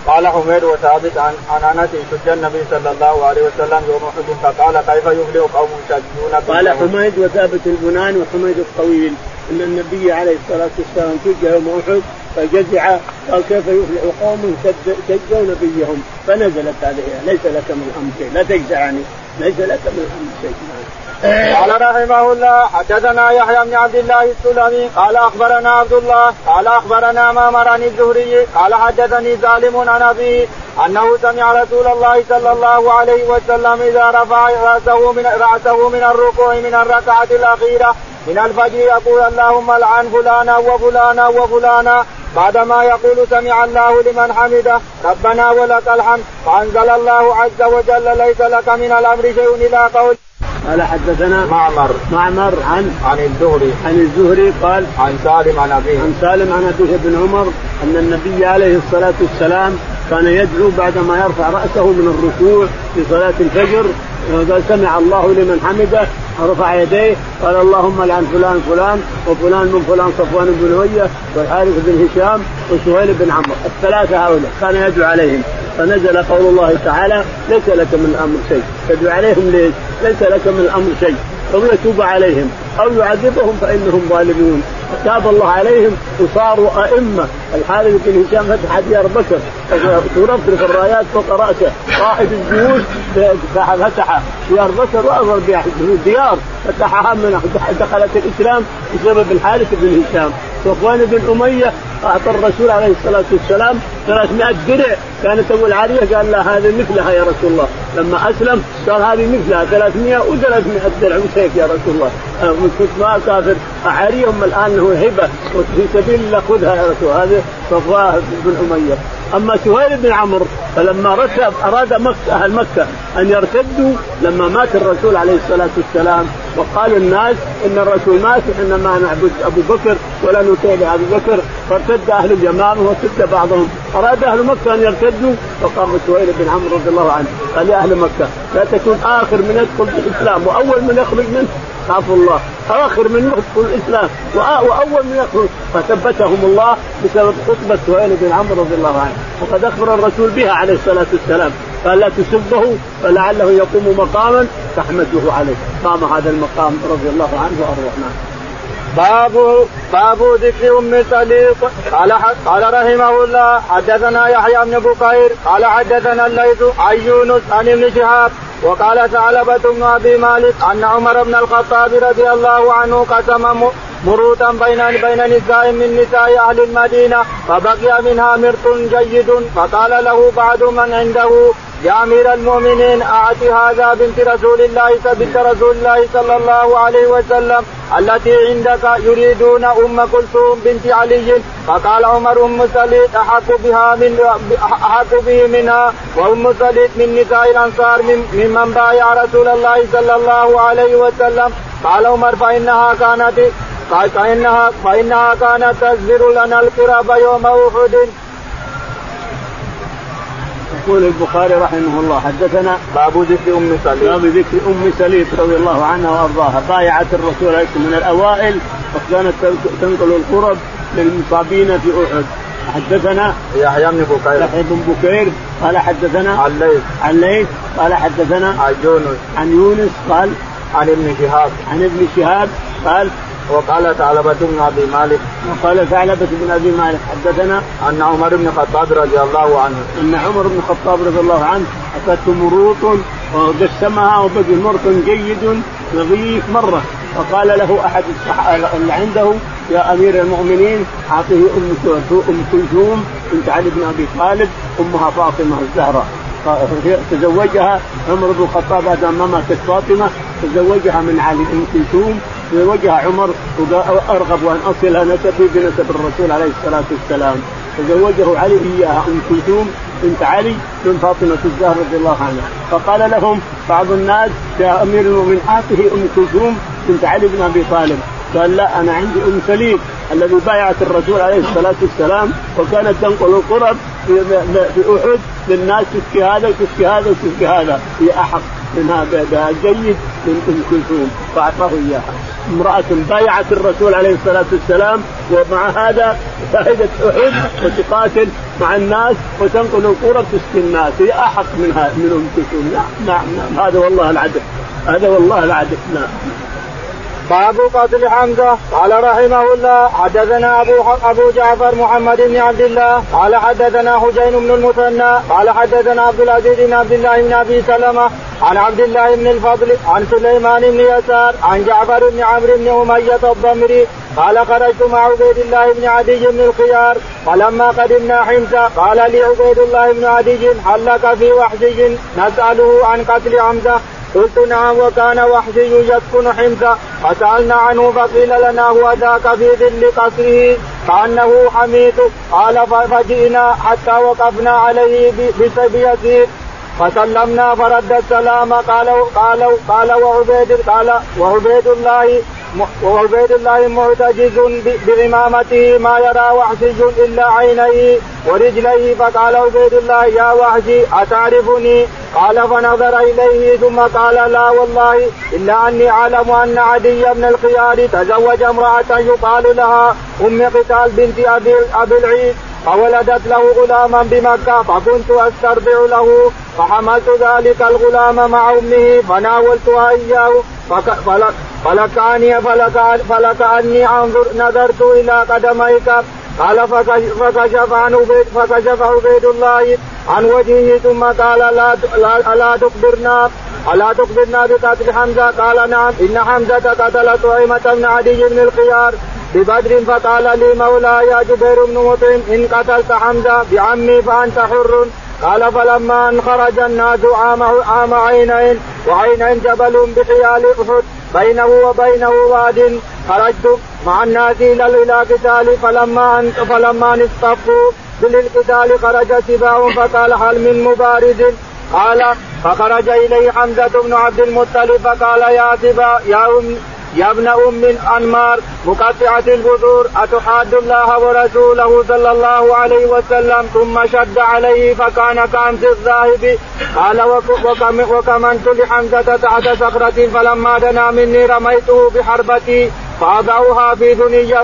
قال حميد وثابت عن عن أنس شج النبي صلى الله عليه وسلم يوم أحد فقال كيف يفلح قوم يشجون قال حميد وثابت البناني وحميد الطويل إن النبي عليه الصلاة والسلام شج يوم أحد فجزع قال كيف يفلح قوم شجوا نبيهم؟ فنزلت هذه ليس لك من الامر شيء. لا تجزع يعني ليس لك من الامر شيء. قال رحمه الله حدثنا يحيى بن عبد الله السلمي قال أخبرنا عبد الله قال أخبرنا مامر عن الزهري قال حدثني سالم عن ابي أنه سمع رسول الله صلى الله عليه وسلم إذا رفع رأسه من رأسه من الركوع من الركعة الأخيرة من الفجر يقول اللهم لعن فلانا وفلانا وفلانا بعدما يقول سمع الله لمن حمده ربنا ولك الحمد فأنزل الله عز وجل ليس لك من الأمر شيء إلى قول قال حدثنا معمر. معمر عن عن الزهري. عن الزهري قال عن سالم عن أبيه. عن سالم عن أبيه بن عمر أن النبي عليه الصلاة والسلام كان يدعو بعدما يرفع رأسه من الركوع في صلاة الفجر قال سمع الله لمن حمده رفع يديه قال اللهم لعن فلان فلان وفلان من فلان صفوان بن هويه والحارث بن هشام وسهيل بن عمرو. الثلاثة هؤلاء كان يدعو عليهم. فنزل قول الله تعالى ليس لك من الأمر شيء. تدعو عليهم ليش؟ ليس لك من الأمر شيء. أو يتوب عليهم أو يعذبهم فإنهم ظالمون. فتاب الله عليهم وصاروا أئمة. الحارث بن هشام فتح ديار بكر. ترفرف الرايات فوق رأسه. قائد الجيوش فتح ديار بكر واظهر ديار. فتحها من دخلت الإسلام بسبب الحارث بن هشام. صفوان بن أمية اعطى الرسول عليه الصلاة والسلام 300 درع كانت اول عاريه قال لا هذه مثلها يا رسول الله. لما أسلم قال هذه مثلها 300 و300 درع وسيف يا رسول الله؟ كنت ما كافر عاريهم الآن هو هبة. وفي سبيل الله؟ خذها يا رسول. هذه صفوان بن أمية. أما سهيل بن عمرو فلما رتب أراد مكة أهل مكة أن يرتدوا لما مات الرسول عليه الصلاة والسلام. وقال الناس إن الرسول مات إحنا ما نعبد أبو بكر ولا نطيع ابو بكر. فارتد أهل اليمامه وارتد بعضهم. أراد أهل مكة أن يرتدوا فقام سهيل بن عمرو رضي الله عنه. قال يا أهل مكة لا تكون آخر من يدخل في الإسلام وأول من يخرج منه. خافوا الله. آخر من يدخل الإسلام وأول من يخرج. فثبتهم الله بسبب خطبة سهيل بن عمرو رضي الله عنه. وقد أخبر الرسول بها عليه الصلاة والسلام. قال لا تسبه فلعله يقوم مقاما تحمده عليه. قام هذا المقام رضي الله عنه وأرضاه. نعم. باب باب ذكر أم سليق. قال قال رحمه الله حدثنا يحيى بن بكير قال حدثنا الليث عن يونس عن ابن شهاب وقال ثعلبة بن أبي مالك أن عمر بن الخطاب رضي الله عنه قسم مروتا بين بين نساء من نساء أهل المدينة فبقي منها مرط جيد فقال له بعض من عنده. يا أمير المؤمنين اعط هذا بنت رسول الله بنت رسول الله صلى الله عليه وسلم التي عندك يريدون أم كلثوم بنت علي. فقال عمر أم سليط أحق بها من أحق به منها وأم سليط من نساء الأنصار ممن بايع رسول الله صلى الله عليه وسلم. قال عمر فإنها كانت فإنها فإنها كانت تزبر لنا القرب يوم أحد. يقول البخاري رحمه الله حدثنا باب ذكر أم سليم. باب ذكر أم سليم رضي الله عنها وأرضاها. بايعت الرسول عليه من الأوائل وكانت تنقل القرب للمصابين في أحد. حدثنا يحيى بن بكير. يحيى بن بكير قال حدثنا عن ليث. عن ليث قال حدثنا عن يونس. عن يونس قال عن ابن شهاب. عن ابن شهاب قال وقال ثعلبة بن أبي مالك وقال ثعلبة بن أبي مالك حدثنا أن عمر بن الخطاب رضي الله عنه. أن عمر بن الخطاب رضي الله عنه اتته مروط وقسمها وبقي مرط جيد نظيف مرة. فقال له أحد اللي عنده يا أمير المؤمنين اعطه أم أم كلثوم بنت علي بن أبي طالب أمها فاطمة الزهراء. تزوجها عمر بن الخطاب بعد ما ماتت فاطمة تزوجها من علي أم كلثوم تزوجها عمر ارغب أن أصل نسبي بنسب الرسول عليه الصلاة والسلام. تزوجه علي إياها أم كلثوم بنت علي بن فاطمة الزهراء رضي الله عنها. فقال لهم بعض الناس يا أمير المؤمنين اته أم كلثوم بنت علي بن أبي طالب. قال لا أنا عندي أم سليم الذي بايعت الرسول عليه الصلاة والسلام وكانت تنقل القرب في احد للناس تشكي هذا وتشكي هذا وتشكي هذا. هي أحق. من جيد من أم كلثوم. فأعطاه إياها. امرأة بايعت الرسول عليه الصلاة والسلام ومع هذا شهدت أحد وتقاتل مع الناس وتنقل القرب تشكي الناس. هي أحق منها من أم كلثوم. نعم نعم نعم. هذا والله العدل. هذا والله العدل. نعم. باب قتل حمزة قال رحمه الله حدثنا أبو أبو جعفر محمد بن عبد الله قال حدثنا حسين بن المثنى قال حدثنا عبد العزيز بن عبد الله بن أبي سلمة عن عبد الله بن الفضل عن سليمان بن يسار عن جعفر بن عمرو بن أمية الضمري قال خرجت مع عبيد الله بن عدي بن الخيار فلما قدمنا حمزة قال لي عبيد الله بن عدي هل لك في وحشي نسأله عن قتل حمزة قلت نعم وكان وحشي يسكن حمزة. فسألنا عنه فقيل لنا هو ذاك في ظل قصره كأنه حميد. قال فجئنا حتى وقفنا عليه بسبي يسير فسلمنا فرد السلام. قال قال قال وعبيد قال وعبيد الله وعبيد الله معتجز بعمامته ما يرى وحشي إلا عينيه ورجليه فقال عبيد الله يا وحشي أتعرفني؟ قال فنظر إليه ثم قال لا والله إلا أني أعلم أن عدي بن الخيار تزوج امرأة يقال لها أم قتال بنت ابي أبي العيد. فولدت له غلاما بمكة فكنت أسترضع له فحملت ذلك الغلام مع أمه فناولتها إياه فلكاني فلك فلكأني أنظر نظرت إلى قدميك قال فكشف عن عبيد فكشف عبيد الله عن وجهه ثم قال لا لا تخبرنا ألا تخبرنا بقتل حمزة؟ قال نعم إن حمزة قتل طعيمة بن عدي بن الخيار. ببدر فقال لي مولاي يا جبير بن مطعم إن قتلت حمزة بعمي فأنت حر. قال فلما أن خرج الناس عام عام عينين وعينين جبل بحيال أحد بينه وبينه واد. خرجت مع الناس إلى إلى قتال. فلما ان فلما أن اصطفوا للقتال خرج سباع فقال هل من مبارز؟ قال فخرج إليه حمزة بن عبد المطلب فقال يا سبا يا يا ابن ام أنمار مقطعة البذور أتحاد الله ورسوله صلى الله عليه وسلم ثم شد عليه فكان كامس الذاهب. قال وكمنت لحمزة تحت صخرة فلما دنا مني رميته بحربتي فأضعوها في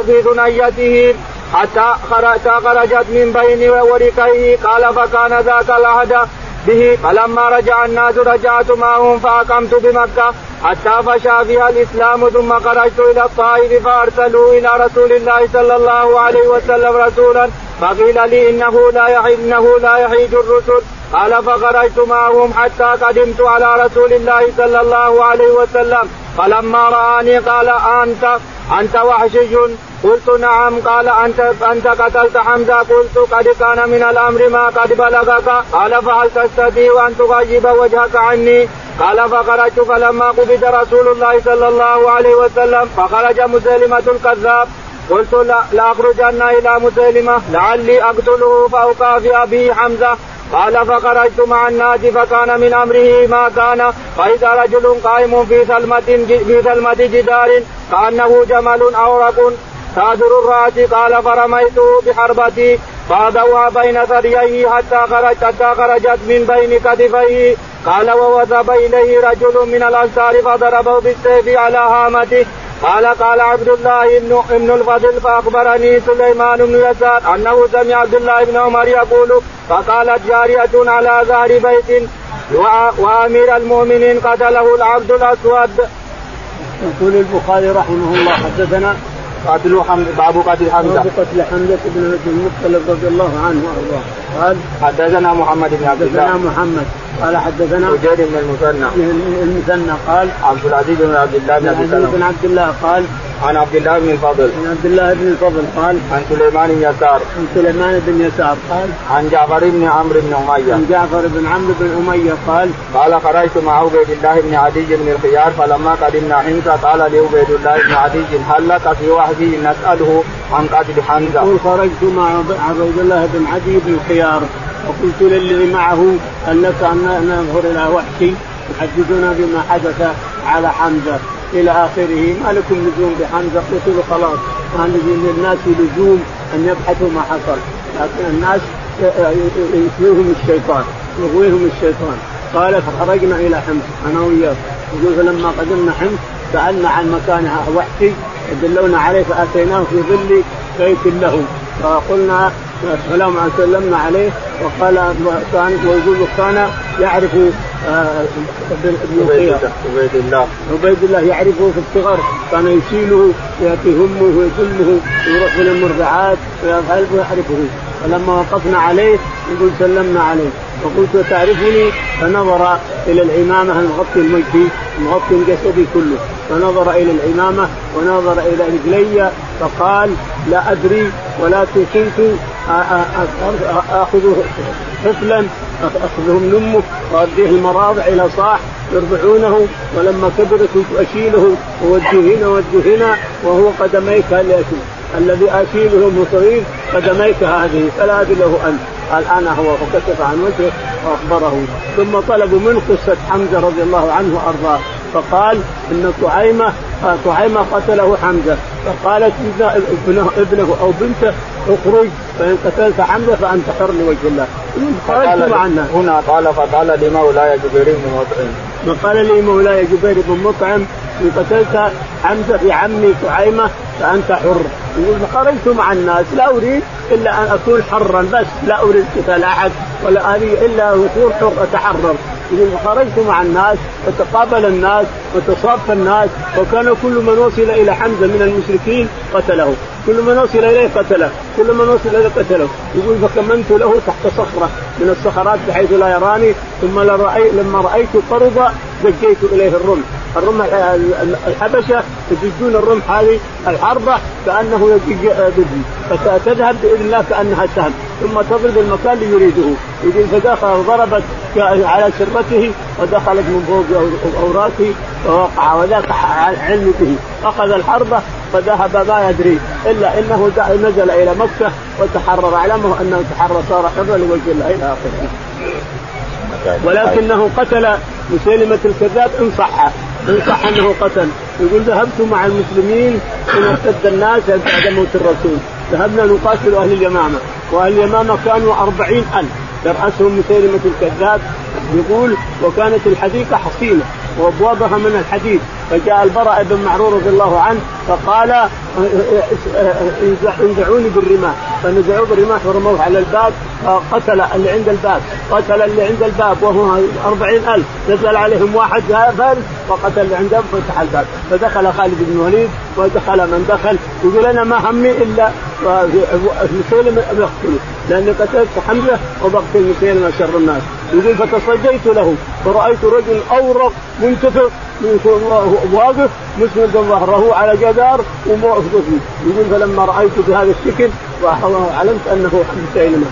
في ثنيته حتى خرجت من بين وركيه. قال فكان ذاك العهد به. فلما رجع الناس رجعت معهم فأقمت بمكة حتى فشى فيها الإسلام ثم خرجت إلى الطائف فأرسلوا إلى رسول الله صلى الله عليه وسلم رسولا. فقيل لي إنه لا يحيد إنه لا يحيد الرسل. قال فخرجت معهم حتى قدمت على رسول الله صلى الله عليه وسلم. فلما رآني قال أنت أنت وحشي قلت نعم قال أنت أنت قتلت حمزة قلت قد كان من الأمر ما قد بلغك. قال فهل تستطيع أن تغيب وجهك عني؟ قال فخرجت فلما قبض رسول الله صلى الله عليه وسلم فخرج مسلمة الكذاب. قلت لا لاخرجن إلى مسلمة لعلي أقتله فأكافئ به حمزة. قال فخرجت مع الناس فكان من أمره ما كان. فإذا رجل قائم في ثلمة في ثلمة جدار كأنه جمل أورق. سادر الراس قال فرميته بحربتي فاضوها بين ثدييه حتى خرجت حتى خرجت من بين كتفيه قال ووثب إليه رجل من الأنصار فضربه بالسيف على هامته قال قال عبد الله بن ابن الفضل فأخبرني سليمان بن يسار أنه سمع عبد الله بن عمر يقول فقالت جارية على ظهر بيت وأمير المؤمنين قتله العبد الأسود. يقول البخاري رحمه الله حدثنا قاتل حمزة باب قتل حمزة. باب قتل حمزة بن عبد المطلب رضي الله عنه وأرضاه. قال حدثنا محمد بن عبد الله. حدثنا محمد. قال حدثنا وجير بن المثنى. المثنى. قال عبد العزيز بن عبد الله بن ابي سلمه بن عبد الله قال عن عبد الله بن الفضل. عن عبد الله بن الفضل قال عن سليمان بن يسار. عن سليمان بن يسار قال عن جعفر بن عمرو بن أمية. عن جعفر بن عمرو بن أمية قال قال خرجت مع عبيد الله بن عدي بن الخيار فلما قدمنا حمص قال لعبيد الله بن عدي هل لك في وحدي نسأله عن قتل حمزة. قل خرجت مع عبيد الله بن عدي بن الخيار وقلت للذي معه لك أن ننظر إلى وحشي يحدثنا بما حدث على حمزة. إلى آخره ما لكم لزوم بحمزة؟ قتلوا خلاص ما للناس لزوم أن يبحثوا ما حصل. لكن الناس يثويهم الشيطان يغويهم الشيطان. قال فخرجنا إلى حمص أنا وياه. يقول فلما قدمنا حمص سألنا عن مكانها وحشي دلونا عليه فأتيناه في ظل بيت له. فقلنا السلام سلمنا عليه وقال كان ويقول كان يعرف آه، ابن عبيد الله عبيد الله. يعرفه في الصغر كان يشيله وياتي همه ويسلمه ويروح إلى المرضعات ويعرفه. فلما وقفنا عليه يقول سلمنا عليه. فقلت تعرفني؟ فنظر إلى العمامة المغطي المجدي مغطي جسدي كله. فنظر إلى العمامة ونظر إلى رجلي فقال لا أدري ولكن كنت أخذ أخذهم من امه واوديه المراضع إلى صاح يرضعونه ولما كبر كنت أشيله ووديه هنا ووديه هنا وهو قدميك الذي أشيله وهو صغير قدميك هذه فلا ادري له أنت. الآن هو فكشف عن وجهه وأخبره. ثم طلبوا من قصة حمزة رضي الله عنه وارضاه فقال إن طعيمة طعيمة قتله حمزة. فقالت ابنه, ابنه أو بنته اخرج فإن قتلت حمزة فأنت حر لوجه الله. خرجت مع الناس هنا قال فقال لمولاي جبير بن مطعم. فقال لي مولاي جبير بن مطعم إن قتلت حمزة في عمي طعيمة فأنت حر. يقول خرجت مع الناس لا أريد إلا أن أكون حرا بس لا أريد قتال أحد ولا اريد إلا ان اكون حر أتحرر. يقول خرجت مع الناس وتقابل الناس وتصافى الناس وكان كل من وصل إلى حمزة من المشركين قتله. كل من وصل إليه قتله. كل من وصل إليه قتله. يقول فكمنت له تحت صخرة من الصخرات بحيث لا يراني ثم لما رأيت قرض زكيت إليه الرمح. الرمح الحبشة يجدون الرمح هذه الحربه كأنه يجي بدي فتذهب بإذن الله كأنها سهم. ثم تضرب المكان اللي يريده. يقول فدخل ضربت على سرته ودخلت من فوق أوراقه فوقع. وذاك علم به أخذ الحربه فذهب ما يدري. إلا إنه نزل إلى مكة وتحرر. اعلمه أنه تحرر صار حرا لوجه الله إلى آخره. ولكنه قتل مسيلمة الكذاب إن صح. إن صح أنه قتل. يقول ذهبت مع المسلمين حين ارتد الناس بعد موت الرسول. ذهبنا نقاتل أهل اليمامة. وأهل اليمامة كانوا أربعين ألف. يرأسهم مسيلمة الكذاب يقول وكانت الحديقة حصينة وأبوابها من الحديد فجاء البراء بن معرور رضي الله عنه فقال انزعوني بالرماح. فنزعوه بالرماح ورموه على الباب فقتل اللي عند الباب قتل اللي عند الباب وهو أربعين ألف. نزل عليهم واحد فارس وقتل اللي عندهم فتح الباب. فدخل خالد بن الوليد ودخل من دخل يقول أنا ما همي إلا مسلم اقتله لأني قتلت حمزة وبقتل مسلم شر الناس. يقول فتصديت له فرأيت رجل أورق منتفق واقف مسند ظهره على جدار وموقف يقول فلما رأيت بهذا الشكل علمت أنه مسيلمه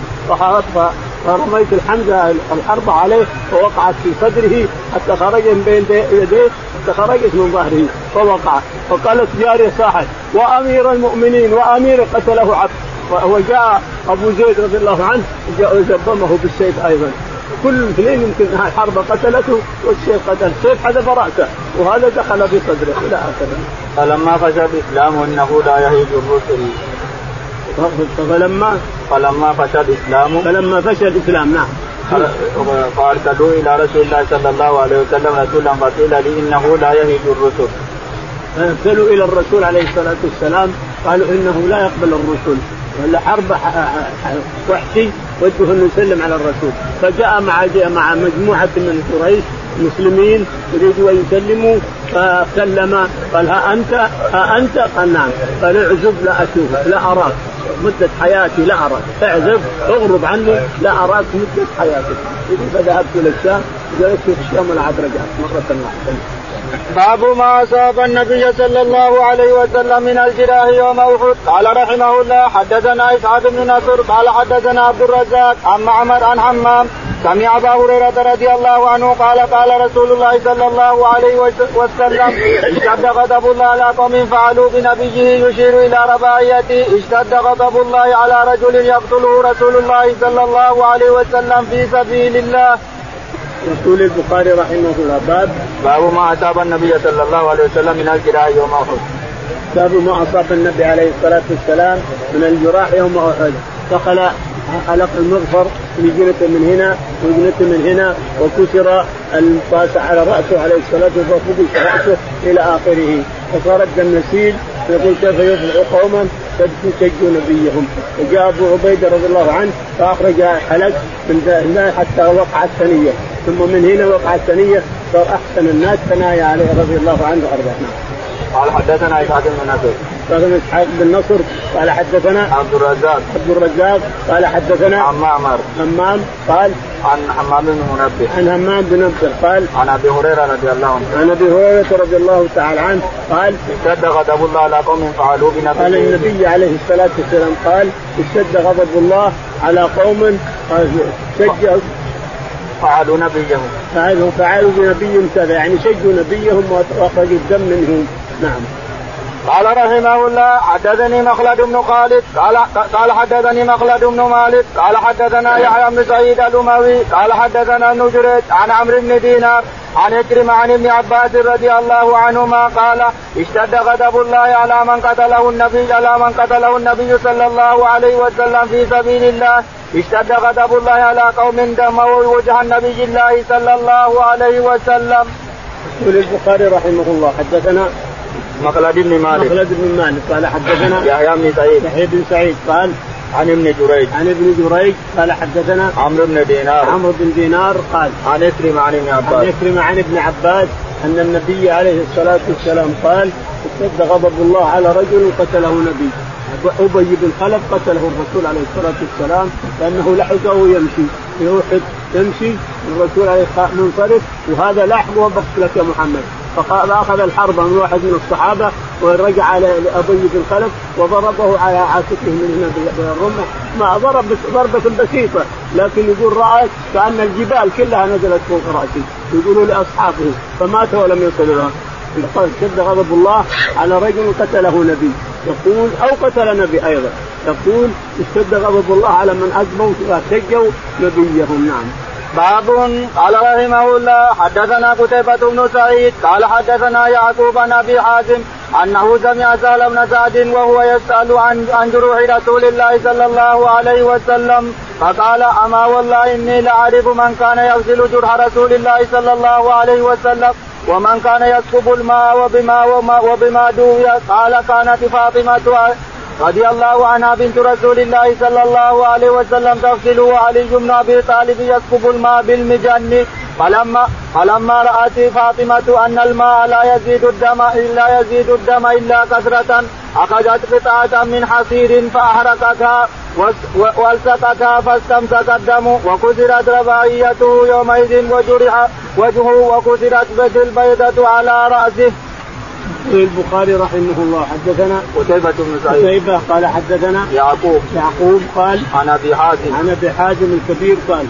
فرميت الحمزة الحرب عليه فوقعت في صدره حتى خرج من بين يديه حتى خرجت من ظهره فوقع. فقالت جاريه صاحب وأمير المؤمنين وأمير قتله عبد. وجاء أبو زيد رضي الله عنه وزبمه بالسيف أيضا كل الاثنين يمكن الحرب قتلته والشيخ قتل السيف حذف رأسه وهذا دخل في صدره إلى آخره. فلما فشى الإسلام إنه لا يهيج الرسل. فلما فلما فشى الإسلام فلما فشى الإسلام نعم. فارسلوا إلى رسول الله صلى الله عليه وسلم رسولا فقيل لي إنه لا يهيج الرسل. فارسلوا إلى الرسول عليه الصلاة والسلام قالوا إنه لا يقبل الرسل ولا حرب وحشي وده إنه يسلم على الرسول. فجاء مع مع مجموعة من قريش المسلمين يريدوا أن يسلموا فسلم قال ها أنت؟ ها أنت؟ قال نعم. قال اعزب لا أشوفك لا أراك مدة حياتي لا أراك اعزب اغرب عني لا أراك مدة حياتي. فذهبت إلى الشام جلست في الشام والعاد رجعت مرة واحدة. باب ما أصاب النبي صلى الله عليه وسلم من الجراح يوم أحد. قال رحمه الله حدثنا إسحاق بن نصر قال حدثنا عبد الرزاق عن معمر عن حمام. سمع أبا هريرة رضي الله عنه قال قال رسول الله صلى الله عليه وسلم اشتد غضب الله على قوم فعلوا بنبيه يشير إلى رباعيته. اشتد غضب الله على رجل يقتله رسول الله صلى الله عليه وسلم في سبيل الله. يقول البخاري رحمه الله باب باب ما أصاب النبي صلى الله عليه وسلم من الجراح يوم أحد. باب ما أصاب النبي عليه الصلاة والسلام من الجراح يوم أحد. دخل حلق المغفر لجنة من هنا وجنة من هنا وكسر الفاس على رأسه عليه الصلاة والسلام فقش رأسه إلى آخره. فصار الدم يسيل يقول كيف يفلح قوما قد شجوا نبيهم. وجاء أبو عبيدة رضي الله عنه فأخرج حلق من حتى وقع الثنيه ثم من هنا وقع الثنية صار أحسن الناس ثنايا عليه رضي الله عنه وأرضاه. نعم. قال حدثنا إسحاق بن نصر قال إسحاق بن نصر قال حدثنا عبد الرزاق. عبد الرزاق قال حدثنا عن معمر. همام قال عن حمام بن منبه. عن همام بن منبه قال عن أبي هريرة رضي الله عنه. عن أبي هريرة رضي الله تعالى عنه قال اشتد غضب الله على قوم فعلوا بنبيه. قال النبي عليه الصلاة والسلام قال اشتد غضب الله على قوم شجعوا فعلوا نبيهم. فعلوا فعلوا بنبيهم كذا يعني شجوا نبيهم وأخرجوا الدم منهم. نعم. قال رحمه الله حدثني مخلد بن خالد قال قال حدثني مخلد بن مالك قال حدثنا يحيى بن سعيد الأموي قال حدثنا ابن جريج عن عمرو بن دينار عن إكرم عن ابن عباس رضي الله عنهما قال اشتد غضب الله على من قتله النبي على من قتله النبي صلى الله عليه وسلم في سبيل الله. اشتد غضب الله على قوم دموا وجه النبي الله صلى الله عليه وسلم. يقول البخاري رحمه الله حدثنا مخلد بن مالك. مخلد بن مالك قال حدثنا يحيى بن سعيد. يحيى بن سعيد قال عن ابن جريج. عن ابن جريج قال حدثنا عمرو بن دينار. عمرو بن دينار قال عن إكرم عن ابن عباس. عن إكرم عن ابن عباس أن النبي عليه الصلاة والسلام قال اشتد غضب الله على رجل قتله نبي. أبي بن خلف قتله الرسول عليه الصلاة والسلام لأنه لحقه يمشي. في يمشي الرسول عليه منصرف وهذا لاحقه بقتلك يا محمد. فأخذ الحرب من واحد من الصحابة ورجع لابي بن خلف وضربه على عاتقه من هنا بالرمح ما ضرب ضربة بسيطة. لكن يقول راى كأن الجبال كلها نزلت فوق راسي يقولوا لأصحابه فمات ولم يصل لها شد غضب الله على رجل قتله نبي. يقول أو قتل نبي أيضا. يقول اشتد غضب الله على من اجموا وشجوا نبيهم. نعم. باب قال رحمه الله حدثنا قتيبة بن سعيد قال حدثنا يعقوب بن أبي حازم أنه سمع سهل بن سعد وهو يسأل عن عن جروح رسول الله صلى الله عليه وسلم فقال أما والله إني لأعرف من كان يغسل جرح رسول الله صلى الله عليه وسلم ومن كان يسكب الماء وبما وما وبما دوي قال كانت فاطمة رضي الله عنها بنت رسول الله صلى الله عليه وسلم تغسل وعلي بن أبي طالب يسكب الماء بالمجن فلما فلما رأت فاطمة أن الماء لا يزيد الدم الا يزيد الدم إلا كثرة أخذت قطعة من حصير فأحرقتها والتقتها فاستمسك الدم وكسرت رباعيته يومئذ وجرح وجهه وكسرت به البيضة على رأسه. البخاري رحمه الله حدثنا قتيبة بن سعيد. قتيبة قال حدثنا يعقوب. يعقوب قال عن أبي حازم. عن أبي حازم الكبير قال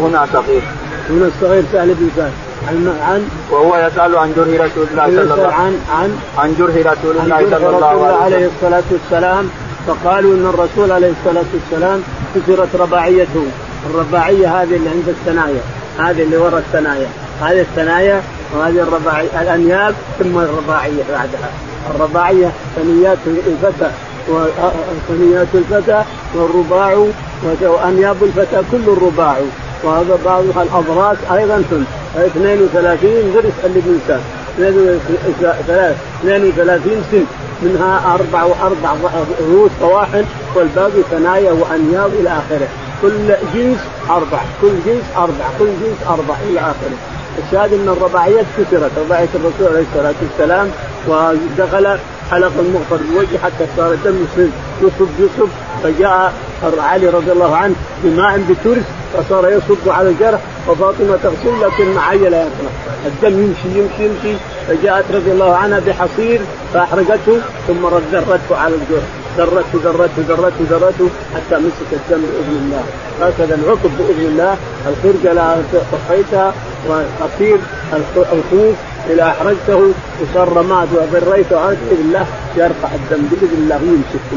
هنا صغير. هنا الصغير سهل بن سهل عن عن؟ وهو يسأل عن جرح رسول الله صلى الله عليه وسلم عن عن عن جرح رسول الله صلى الله عليه وسلم. عليه الصلاة والسلام. فقالوا إن الرسول عليه الصلاة والسلام كسرت رباعيته. الرباعية هذه اللي عند الثنايا. هذه اللي وراء الثنايا. هذه الثنايا وهذه الرباعية الأنياب ثم الرباعية بعدها. الرباعية ثنيات الفتى وثنيات الفتى والرباع وانياب الفتى كل الرباع. وهذا بعضها الأضراس أيضا ثلث 32 غير اسال ابن سعد 32 سن. منها أربع وأربع رؤوس طواحن والباقي ثنايا وأنياب إلى آخره. كل جنس أربع. كل جنس أربع. كل جنس أربع إلى آخره. الشاهد أن الرباعيات كسرت رباعية الرسول عليه الصلاة والسلام ودخل حلق المغفر بوجهه حتى صار الدم يصب يصب فجاء علي رضي الله عنه بماء بترس فصار يصب على الجرح وفاطمة تغسل لكن معي لا يطلع. الدم يمشي يمشي يمشي. فجاءت رضي الله عنها بحصير فأحرقته ثم ردرته على الجرح. درته درته درته درته حتى مسك الدم بإذن الله. هكذا العقب بإذن الله. الخرقه لا طفيتها وقصير الخوف اذا أحرجته. وصار رماد وبريته باذن الله يرفع الدم بإذن الله ويمسك.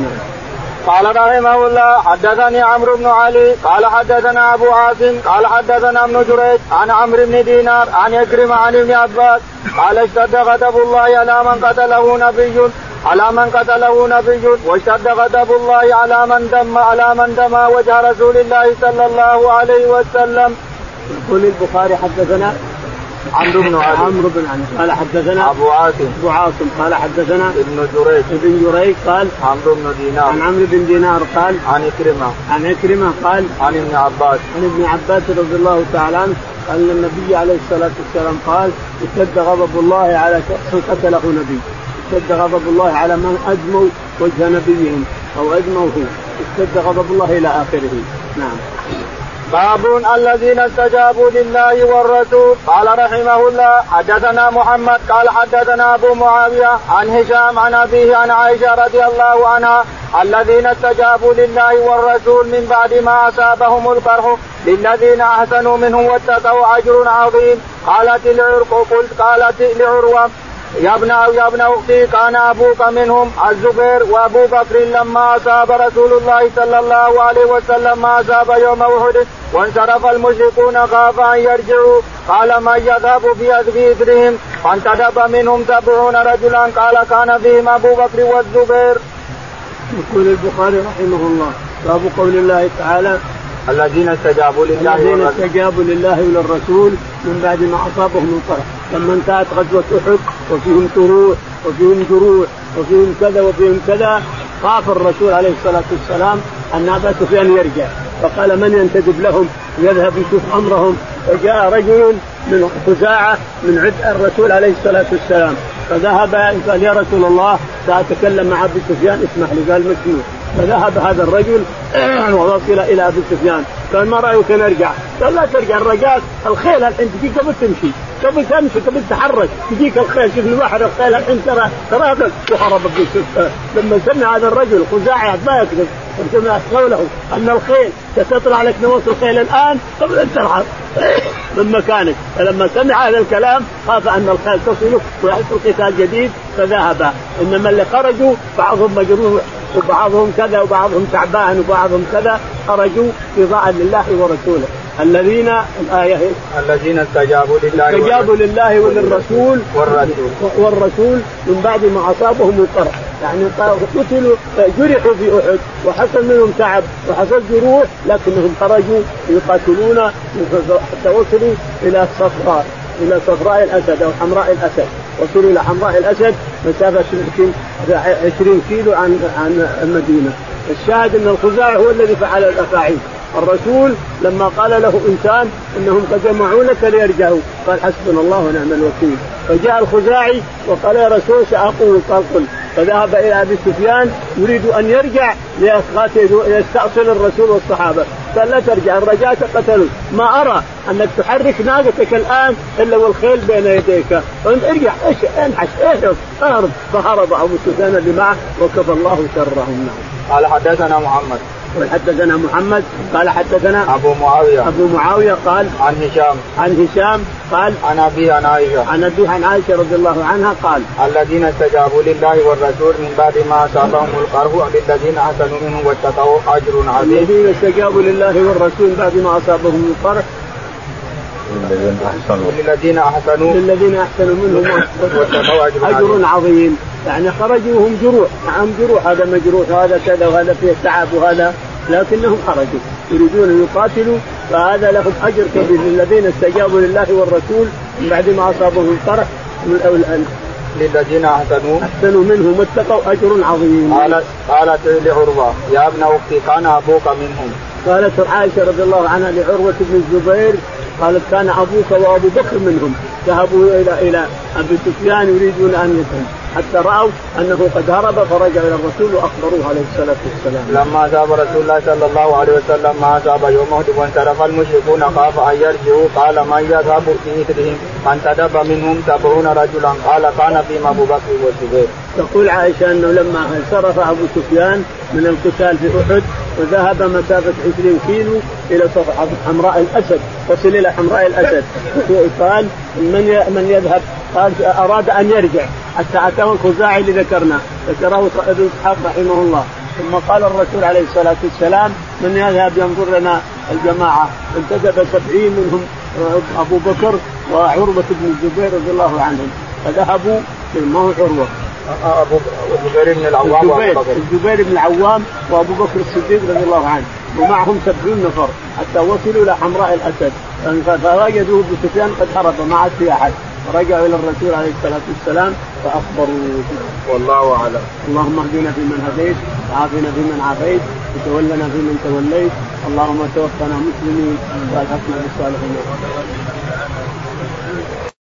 قال رحمه الله حدثني عمرو بن علي قال حدثنا أبو عاصم قال حدثنا ابن جريج عن عمرو بن دينار عن يكرم عن ابن عباس قال اشتد غضب الله على من قتله نبي على من قتله نبي واشتد غضب الله على من دم على من دم وجه رسول الله صلى الله عليه وسلم. يقول البخاري حدثنا عمرو بن علي. عمرو بن علي. قال حدثنا أبو عاصم. أبو عاصم. قال حدثنا ابن جريج. ابن جريج قال عمرو بن دينار. عن عمرو بن دينار قال عن إكرمة. عن إكرمة قال عن ابن عباس. عن ابن عباس رضي الله تعالى عنه أن النبي عليه الصلاة والسلام قال اشتد غضب الله على شخص قتله نبي. اشتد غضب الله على من أدموا وجه نبيهم أو أدموه اشتد غضب الله إلى آخره. نعم. باب الذين استجابوا لله والرسول. قال رحمه الله حدثنا محمد قال حدثنا أبو معاوية عن هشام عن أبيه عن عائشة رضي الله عنها الذين استجابوا لله والرسول من بعد ما أصابهم القرح للذين أحسنوا منهم واتقوا أجر عظيم. قالت العرق قلت قالت لعروه يا ابن يا ابن أختي كان أبوك منهم. الزبير وابو بكر لما أصاب رسول الله صلى الله عليه وسلم ما أصاب يوم أحد وانصرف المشركون خاف أن يرجعوا. قال من يذهب في اثرهم فانتدب منهم سبعون رجلا. قال كان فيهم ابو بكر والزبير. يقول البخاري رحمه الله باب قول الله تعالى الذين استجابوا لله الذين استجابوا لله وللرسول من بعد ما أصابهم القرح لما انتهت غزوة أحد وفيهم طروح وفيهم جروح وفيهم كذا وفيهم كذا خاف الرسول عليه الصلاة والسلام أن أبا سفيان يرجع. فقال من ينتدب لهم؟ يذهب يشوف أمرهم. فجاء رجل من خزاعه من عد الرسول عليه الصلاة والسلام. فذهب قال يا رسول الله ساتكلم مع أبي سفيان اسمح لي قال مسموح فذهب هذا الرجل ووصل إلى أبي سفيان. قال ما رأيك نرجع؟ قال لا ترجع الرجال الخيل الحين تجيك قبل تمشي. قبل تمشي قبل تتحرك تجيك الخيل. شوف البحر الخيل الحين ترى وهرب ابي سفيان لما سمع هذا الرجل خزاعي ما يكذب. سمع قوله أن الخيل ستطلع لك نواصي الخيل الآن قبل أن ترحل من مكانك. فلما سمع هذا الكلام خاف أن الخيل تصله ويحصل قتال جديد فذهب. إنما اللي خرجوا بعضهم مجروح وبعضهم كذا وبعضهم تعبان وبعضهم كذا خرجوا رضاء لله ورسوله. الذين الآية الذين استجابوا لله استجابوا لله وللرسول والرسول. والرسول من بعد ما أصابهم القرح. يعني قتلوا جرحوا في أحد وحصل منهم تعب وحصل جروح لكنهم خرجوا يقاتلون حتى وصلوا إلى الصفراء إلى صفراء الأسد أو حمراء الأسد. وصلوا إلى حمراء الأسد مسافة يمكن 20 كيلو عن عن المدينة. الشاهد أن الخزاعي هو الذي فعل الأفاعيل. الرسول لما قال له إنسان إنهم قد جمعوا لك ليرجعوا قال حسبنا الله ونعم الوكيل. فجاء الخزاعي وقال يا رسول سأقول قال قل. فذهب إلى أبي سفيان يريد أن يرجع يستأصل الرسول والصحابة. قال لا ترجع إن رجعت قتلوا ما أرى أنك تحرك ناقتك الآن إلا والخيل بين يديك. ارجع إيش انحش اهرب اهرب. فهرب أبو سفيان اللي معه وكفى الله شرهم. نعم. قال حدثنا محمد. حدثنا محمد قال حدثنا أبو معاوية. أبو معاوية قال عن هشام. عن هشام قال عن ابي عن عائشة. عن ابي عن عائشة رضي الله عنها قال الذين استجابوا لله والرسول من بعد ما أصابهم القرح للذين أحسنوا منهم واتقوا اجر عظيم. الذين استجابوا لله والرسول بعد ما أصابهم القرح. للذين أحسنوا. للذين أحسنوا للذين احسنوا منهم واتقوا اجر عظيم. يعني خرجوا هم جروح. نعم جروح. هذا مجروح وهذا كذا وهذا فيه تعب وهذا لكنهم خرجوا. يريدون أن يقاتلوا فهذا لهم أجر كبير. للذين استجابوا لله والرسول من بعد ما أصابهم القرح للذين أحسنوا. أحسنوا منهم واتقوا أجر عظيم. قالت قالت لعروة يا ابن أختي كان أبوك منهم. قالت عائشة رضي الله عنها لعروة بن الزبير قالت كان أبوك وأبو بكر منهم. ذهبوا إلى إلى أبي سفيان يريدون أن يسلم حتى رأوا أنه قد هرب فرجعوا إلى الرسول وأخبروه عليه الصلاة والسلام. لما أصاب رسول الله صلى الله عليه وسلم ما أصاب يوم أحد وانصرف المشركون خاف أن يرجعوا قال من يذهب في مثلهم فانتدب منهم سبعون رجلا قال كان فيهم أبو بكر والزبير. تقول عائشة أنه لما انصرف أبو سفيان من القتال في أحد وذهب مسافة 20 كيلو إلى حمراء الأسد وصل إلى حمراء الأسد قال من من يذهب قال أراد أن يرجع حتى اتاه الخزاعي اللي ذكرنا ذكره ابن اسحاق رحمه الله. ثم قال الرسول عليه الصلاة والسلام من يذهب ينظر لنا الجماعة؟ انتدب سبعين منهم أبو بكر وعروه بن الزبير رضي الله عنهم. فذهبوا ما هو عروه أبو الزبير بن العوام الزبير, الزبير بن العوام وأبو بكر الصديق رضي الله عنه. ومعهم سبعون نفر حتى وصلوا إلى حمراء الأسد. فوجدوا ابو سفيان قد هرب ما عاد في أحد. فرجعوا إلى الرسول عليه الصلاة والسلام فاخبروه والله أعلم. اللهم اهدنا فيمن هديت وعافنا فيمن عافيت وتولنا فيمن توليت. اللهم توفنا مسلمين وألحقنا بالصالحين.